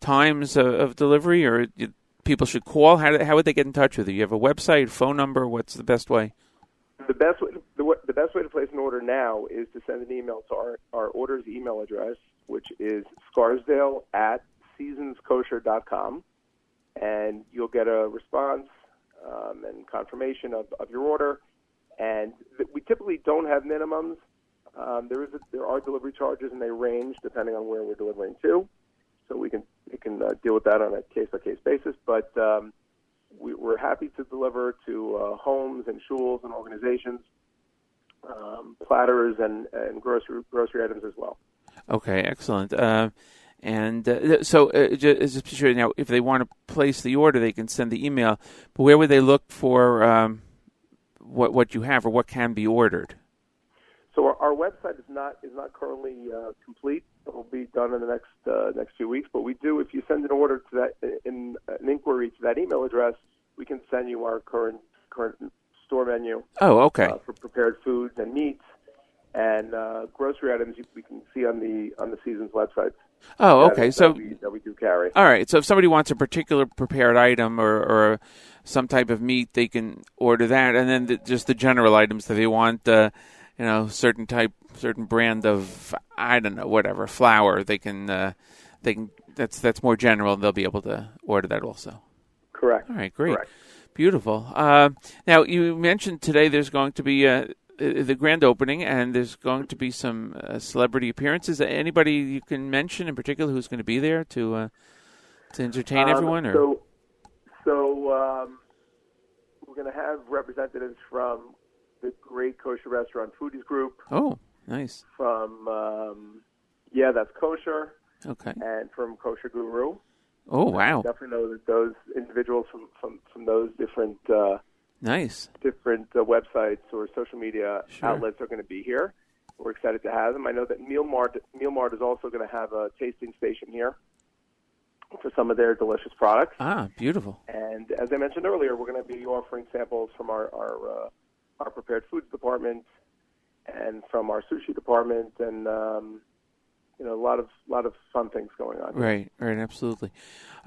times of, of delivery, or you, people should call? How do, how would they get in touch with you? You have a website, phone number? What's the best way? The best way, the, the best way to place an order now is to send an email to our, our order's email address, which is scarsdale at seasonskosher.com, and you'll get a response um, and confirmation of, of your order. And th- we typically don't have minimums. Um, there is a, there are delivery charges, and they range depending on where we're delivering to. So we can we can uh, deal with that on a case by case basis. But um, we, we're happy to deliver to uh, homes and schools and organizations, um, platters and, and grocery grocery items as well. Okay, excellent. Uh, and uh, so, uh, ju- just be sure now, if they want to place the order, they can send the email. But where would they look for um, what what you have or what can be ordered? So So our, our website is not is not currently uh, complete. It will be done in the next uh, next few weeks. But we do, if you send an order to that in an inquiry to that email address, we can send you our current current store menu. Oh, okay. Uh, for prepared foods and meats and uh, grocery items you, we can see on the on the season's website. Oh, okay. that So- we, that we do carry. All right. So if somebody wants a particular prepared item or, or some type of meat, they can order that, and then the, just the general items that they want, uh, you know, certain type, certain brand of, I don't know, whatever flour, they can, uh, they can. That's that's more general. They'll be able to order that also. Correct. All right. Great. Correct. Beautiful. Uh, now you mentioned today there's going to be uh, the grand opening, and there's going to be some uh, celebrity appearances. Anybody you can mention in particular who's going to be there to uh, to entertain Um, everyone? Or So, so um, we're going to have representatives from the Great Kosher Restaurant Foodies Group, oh, nice. from um, yeah, that's kosher, Okay. and from Kosher Guru. Oh, wow. Definitely know that those individuals from from, from those different uh, Nice. different uh, websites or social media Sure. outlets are going to be here. We're excited to have them. I know that Meal Mart Meal Mart is also going to have a tasting station here for some of their delicious products. Ah, beautiful. And as I mentioned earlier, we're going to be offering samples from our our, uh, our prepared foods department and from our sushi department, and um, you know a lot of lot of fun things going on. Right, right, absolutely.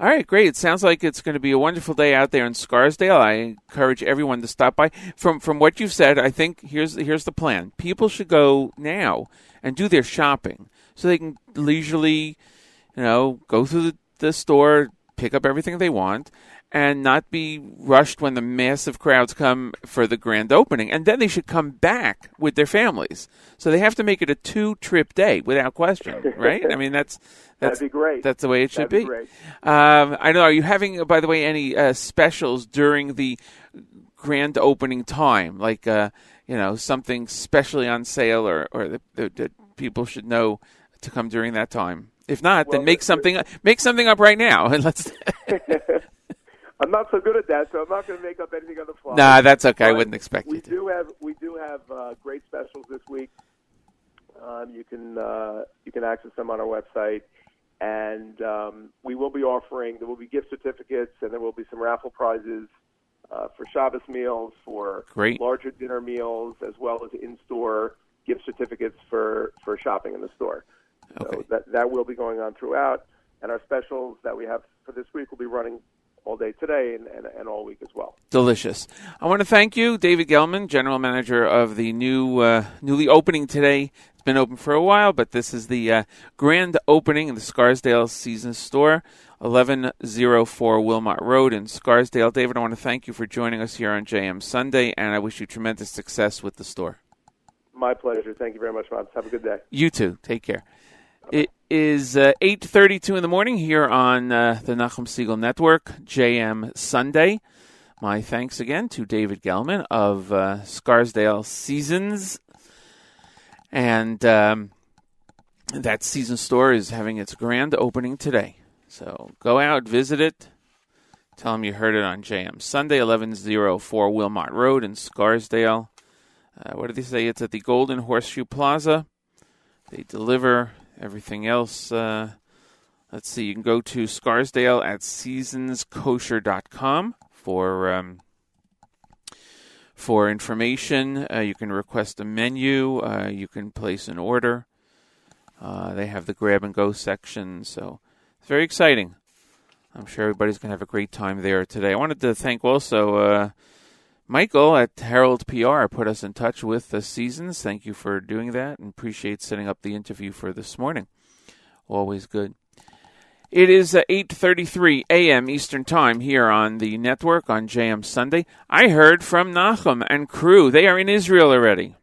All right, great. It sounds like it's going to be a wonderful day out there in Scarsdale. I encourage everyone to stop by. From from what you've said, I think here's here's the plan. People should go now and do their shopping so they can leisurely, you know, go through the, the store, pick up everything they want, and not be rushed when the massive crowds come for the grand opening. And then they should come back with their families. So they have to make it a two trip day without question, right? I mean, that's that's That'd be great. That's the way it should That'd be be. Um, I know. Are you having, by the way, any uh, specials during the grand opening time? Like, uh, you know, something specially on sale, or or that, people should know to come during that time. If not, then make something make something up right now, and let's. I'm not so good at that, so I'm not going to make up anything on the fly. Nah, that's okay. I wouldn't expect we you to. do have we do have uh, great specials this week. Um, you can uh, you can access them on our website, and um, we will be offering there will be gift certificates, and there will be some raffle prizes uh, for Shabbos meals, for Great. larger dinner meals, as well as in-store gift certificates for for shopping in the store. So that that will be going on throughout, and our specials that we have for this week will be running all day today and, and, and all week as well. Delicious. I want to thank you, David Gelman, general manager of the new, uh, newly opening today. It's been open for a while, but this is the uh, grand opening of the Scarsdale Season Store, 1104 Wilmot Road in Scarsdale. David, I want to thank you for joining us here on JM Sunday, and I wish you tremendous success with the store. My pleasure. Thank you very much, Mobs. Have a good day. You too. Take care. It is uh, 8.32 in the morning here on uh, the Nachum Segal Network, JM Sunday. My thanks again to David Gelman of uh, Scarsdale Seasons. And um, that season store is having its grand opening today. So go out, visit it. Tell them you heard it on JM Sunday, 1104 Wilmot Road in Scarsdale. Uh, what did they say? It's at the Golden Horseshoe Plaza. They deliver everything else. Uh, let's see. You can go to Scarsdale at seasonskosher.com for um, for information. Uh, you can request a menu. Uh, you can place an order. Uh, they have the grab and go section, so it's very exciting. I'm sure everybody's going to have a great time there today. I wanted to thank also uh, Michael at Herald PR put us in touch with the seasons. Thank you for doing that and appreciate setting up the interview for this morning. Always good. It is uh, 8:33 a.m. Eastern Time here on the network on JM Sunday. I heard from Nachum and crew. They are in Israel already.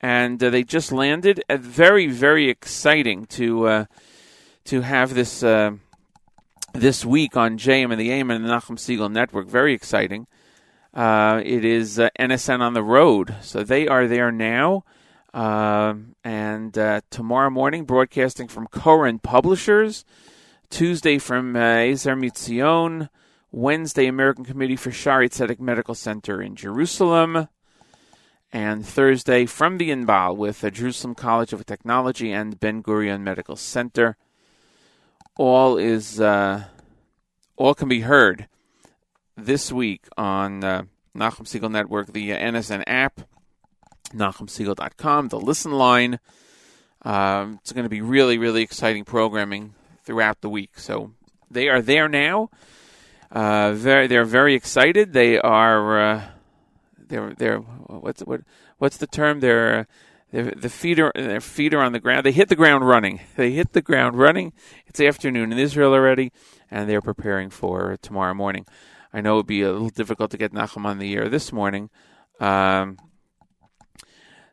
And uh, they just landed. Uh, very very exciting to uh, to have this uh, this week on JM and the AM and the Nachum Segal network. Very exciting. Uh, it is uh, NSN on the road, so they are there now. Um and uh, tomorrow morning, broadcasting from Koren Publishers. Tuesday from uh, Mitzion. Wednesday, American Committee for Shaare Zedek Medical Center in Jerusalem. and Thursday from the Inbal with the Jerusalem College of Technology and Ben Gurion Medical Center. All is uh, all can be heard this week on uh, Nachum Segal Network, the NSN app, NachumSegal.com, the listen line. Um, it's going to be really, really exciting programming throughout the week. So they are there now. Uh, very, they're very excited. They are. Uh, they're they're what's what what's the term? They're they're the feeder their feet are on the ground. They hit the ground running. They hit the ground running. It's afternoon in Israel already, and they're preparing for tomorrow morning. I know it would be a little difficult to get Nachum on the air this morning. Um,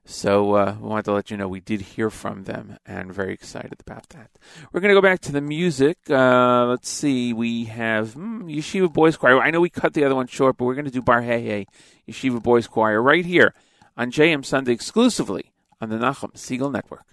so uh, we wanted to let you know we did hear from them and very excited about that. We're going to go back to the music. Uh, let's see. We have mm, Yeshiva Boys Choir. I know we cut the other one short, but we're going to do Bar Hey Yeshiva Boys Choir right here on JM Sunday exclusively on the Nachum Segal Network.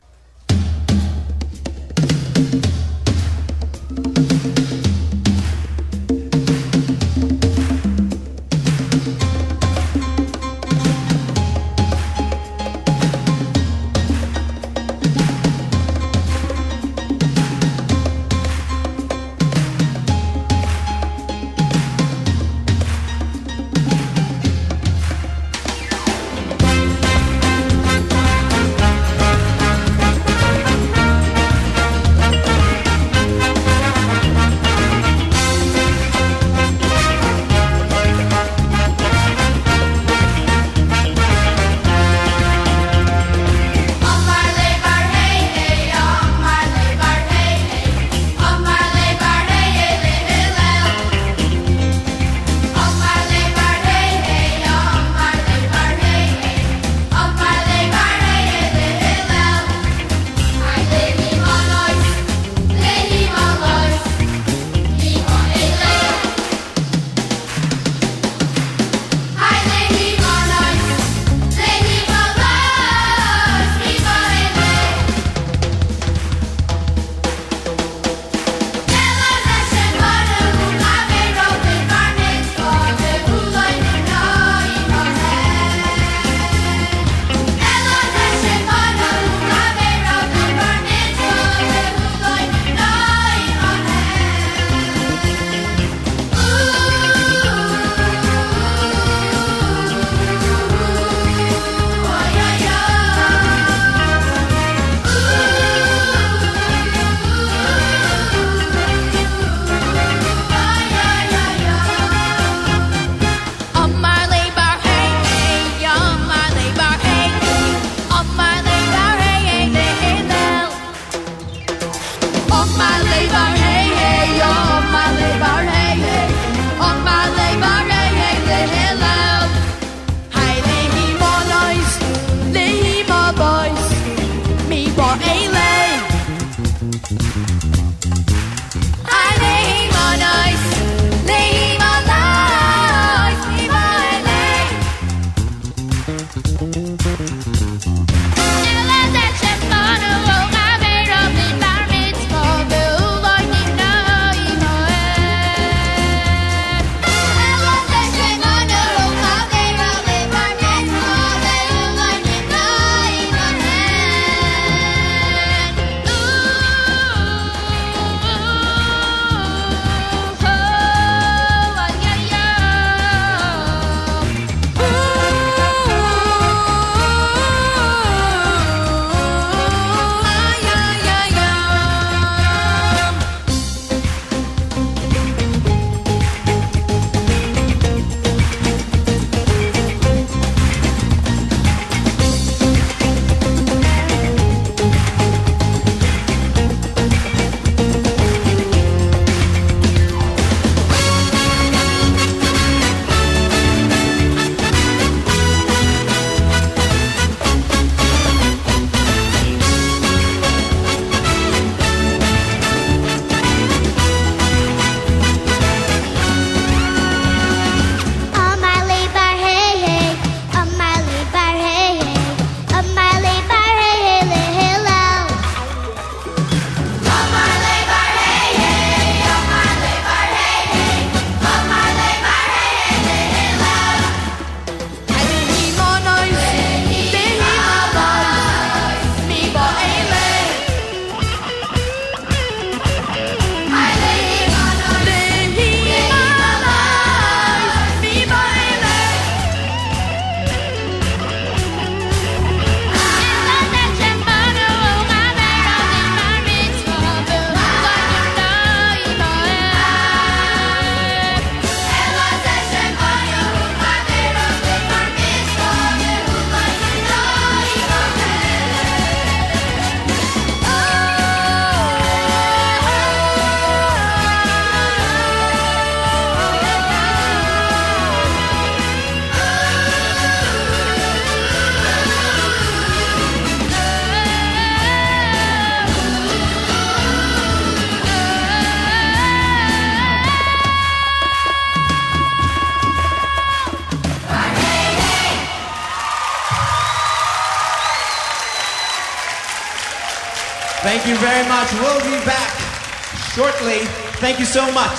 So much.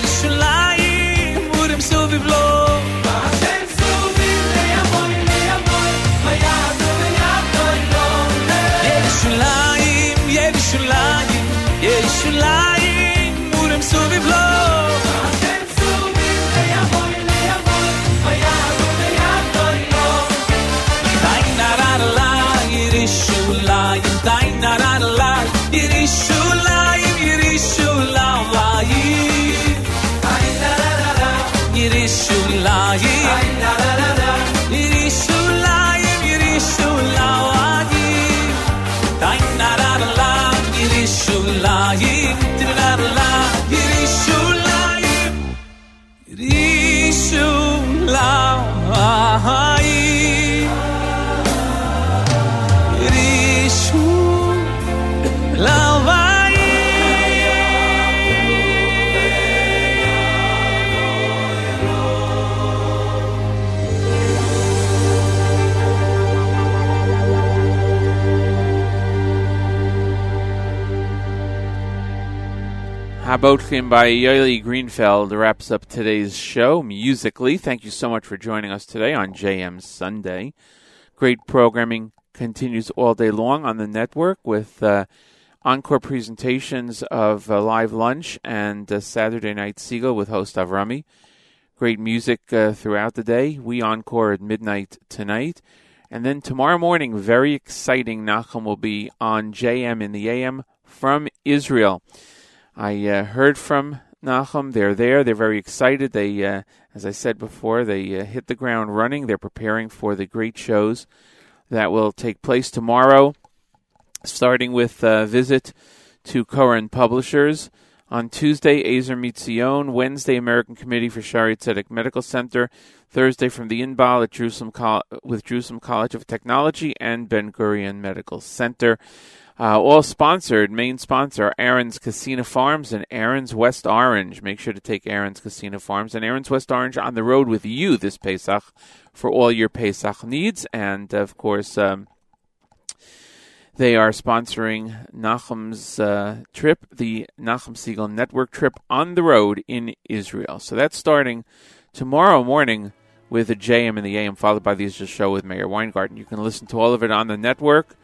Yerushalayim Urim suviv lo Hashem suviv le'amoy, le'amoy V'yavdu v'yavdu lo Yerushalayim, Yerushalayim, Yerushalayim Urim suviv lo Habotchim by Yoeli Greenfeld wraps up today's show musically. Thank you so much for joining us today on JM Sunday. Great programming continues all day long on the network with uh, encore presentations of uh, Live Lunch and uh, Saturday Night Segal with host Avrami. Great music uh, throughout the day. We encore at midnight tonight. And then tomorrow morning, very exciting, Nachum will be on JM in the AM from Israel. I uh, heard from Nachum. They're there. They're very excited. They, uh, as I said before, they uh, hit the ground running. They're preparing for the great shows that will take place tomorrow, starting with a visit to Koren Publishers On Tuesday, Ezer Mitzion. Wednesday, American Committee for Shaare Zedek Medical Center. Thursday, from the Inbal at Jerusalem Col- with Jerusalem College of Technology and Ben Gurion Medical Center. Uh, all sponsored. Main sponsor Aron's Kissena Farms and Aron's West Orange. Make sure to take Aron's Kissena Farms and Aron's West Orange on the road with you this Pesach for all your Pesach needs. And of course, um, they are sponsoring Nachum's uh, trip, the Nachum Segal Network trip on the road in Israel. So that's starting tomorrow morning with the JM and the AM, followed by the Israel show with Mayor Weingarten. You can listen to all of it on the network,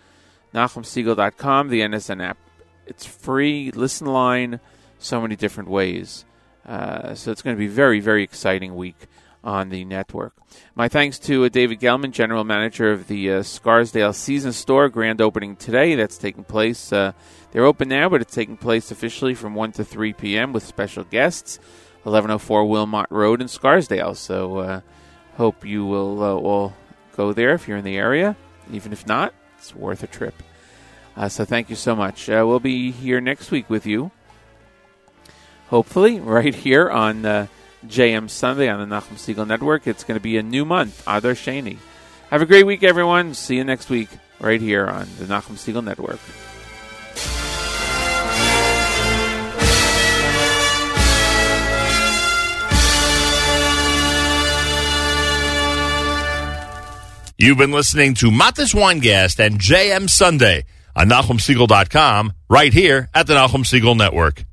NachumSegal.com, the NSN app. It's free, listen line, so many different ways. Uh, so it's going to be very, very exciting week on the network. My thanks to uh, David Gelman, General Manager of the uh, Scarsdale Season Store, grand opening today. That's taking place. Uh, they're open now, but it's taking place officially from 1 to 3 p.m. with special guests. 1104 Wilmot Road in Scarsdale. So uh, hope you will uh, all go there if you're in the area. Even if not, it's worth a trip. Uh, so thank you so much. Uh, we'll be here next week with you. Hopefully, right here on uh, JM Sunday on the Nachum Segal Network. It's going to be a new month, Adar Shani. Have a great week, everyone. See you next week, right here on the Nachum Segal Network. You've been listening to Matis Weingast and JM Sunday on NachumSegal.com right here at the Nachum Segal Network.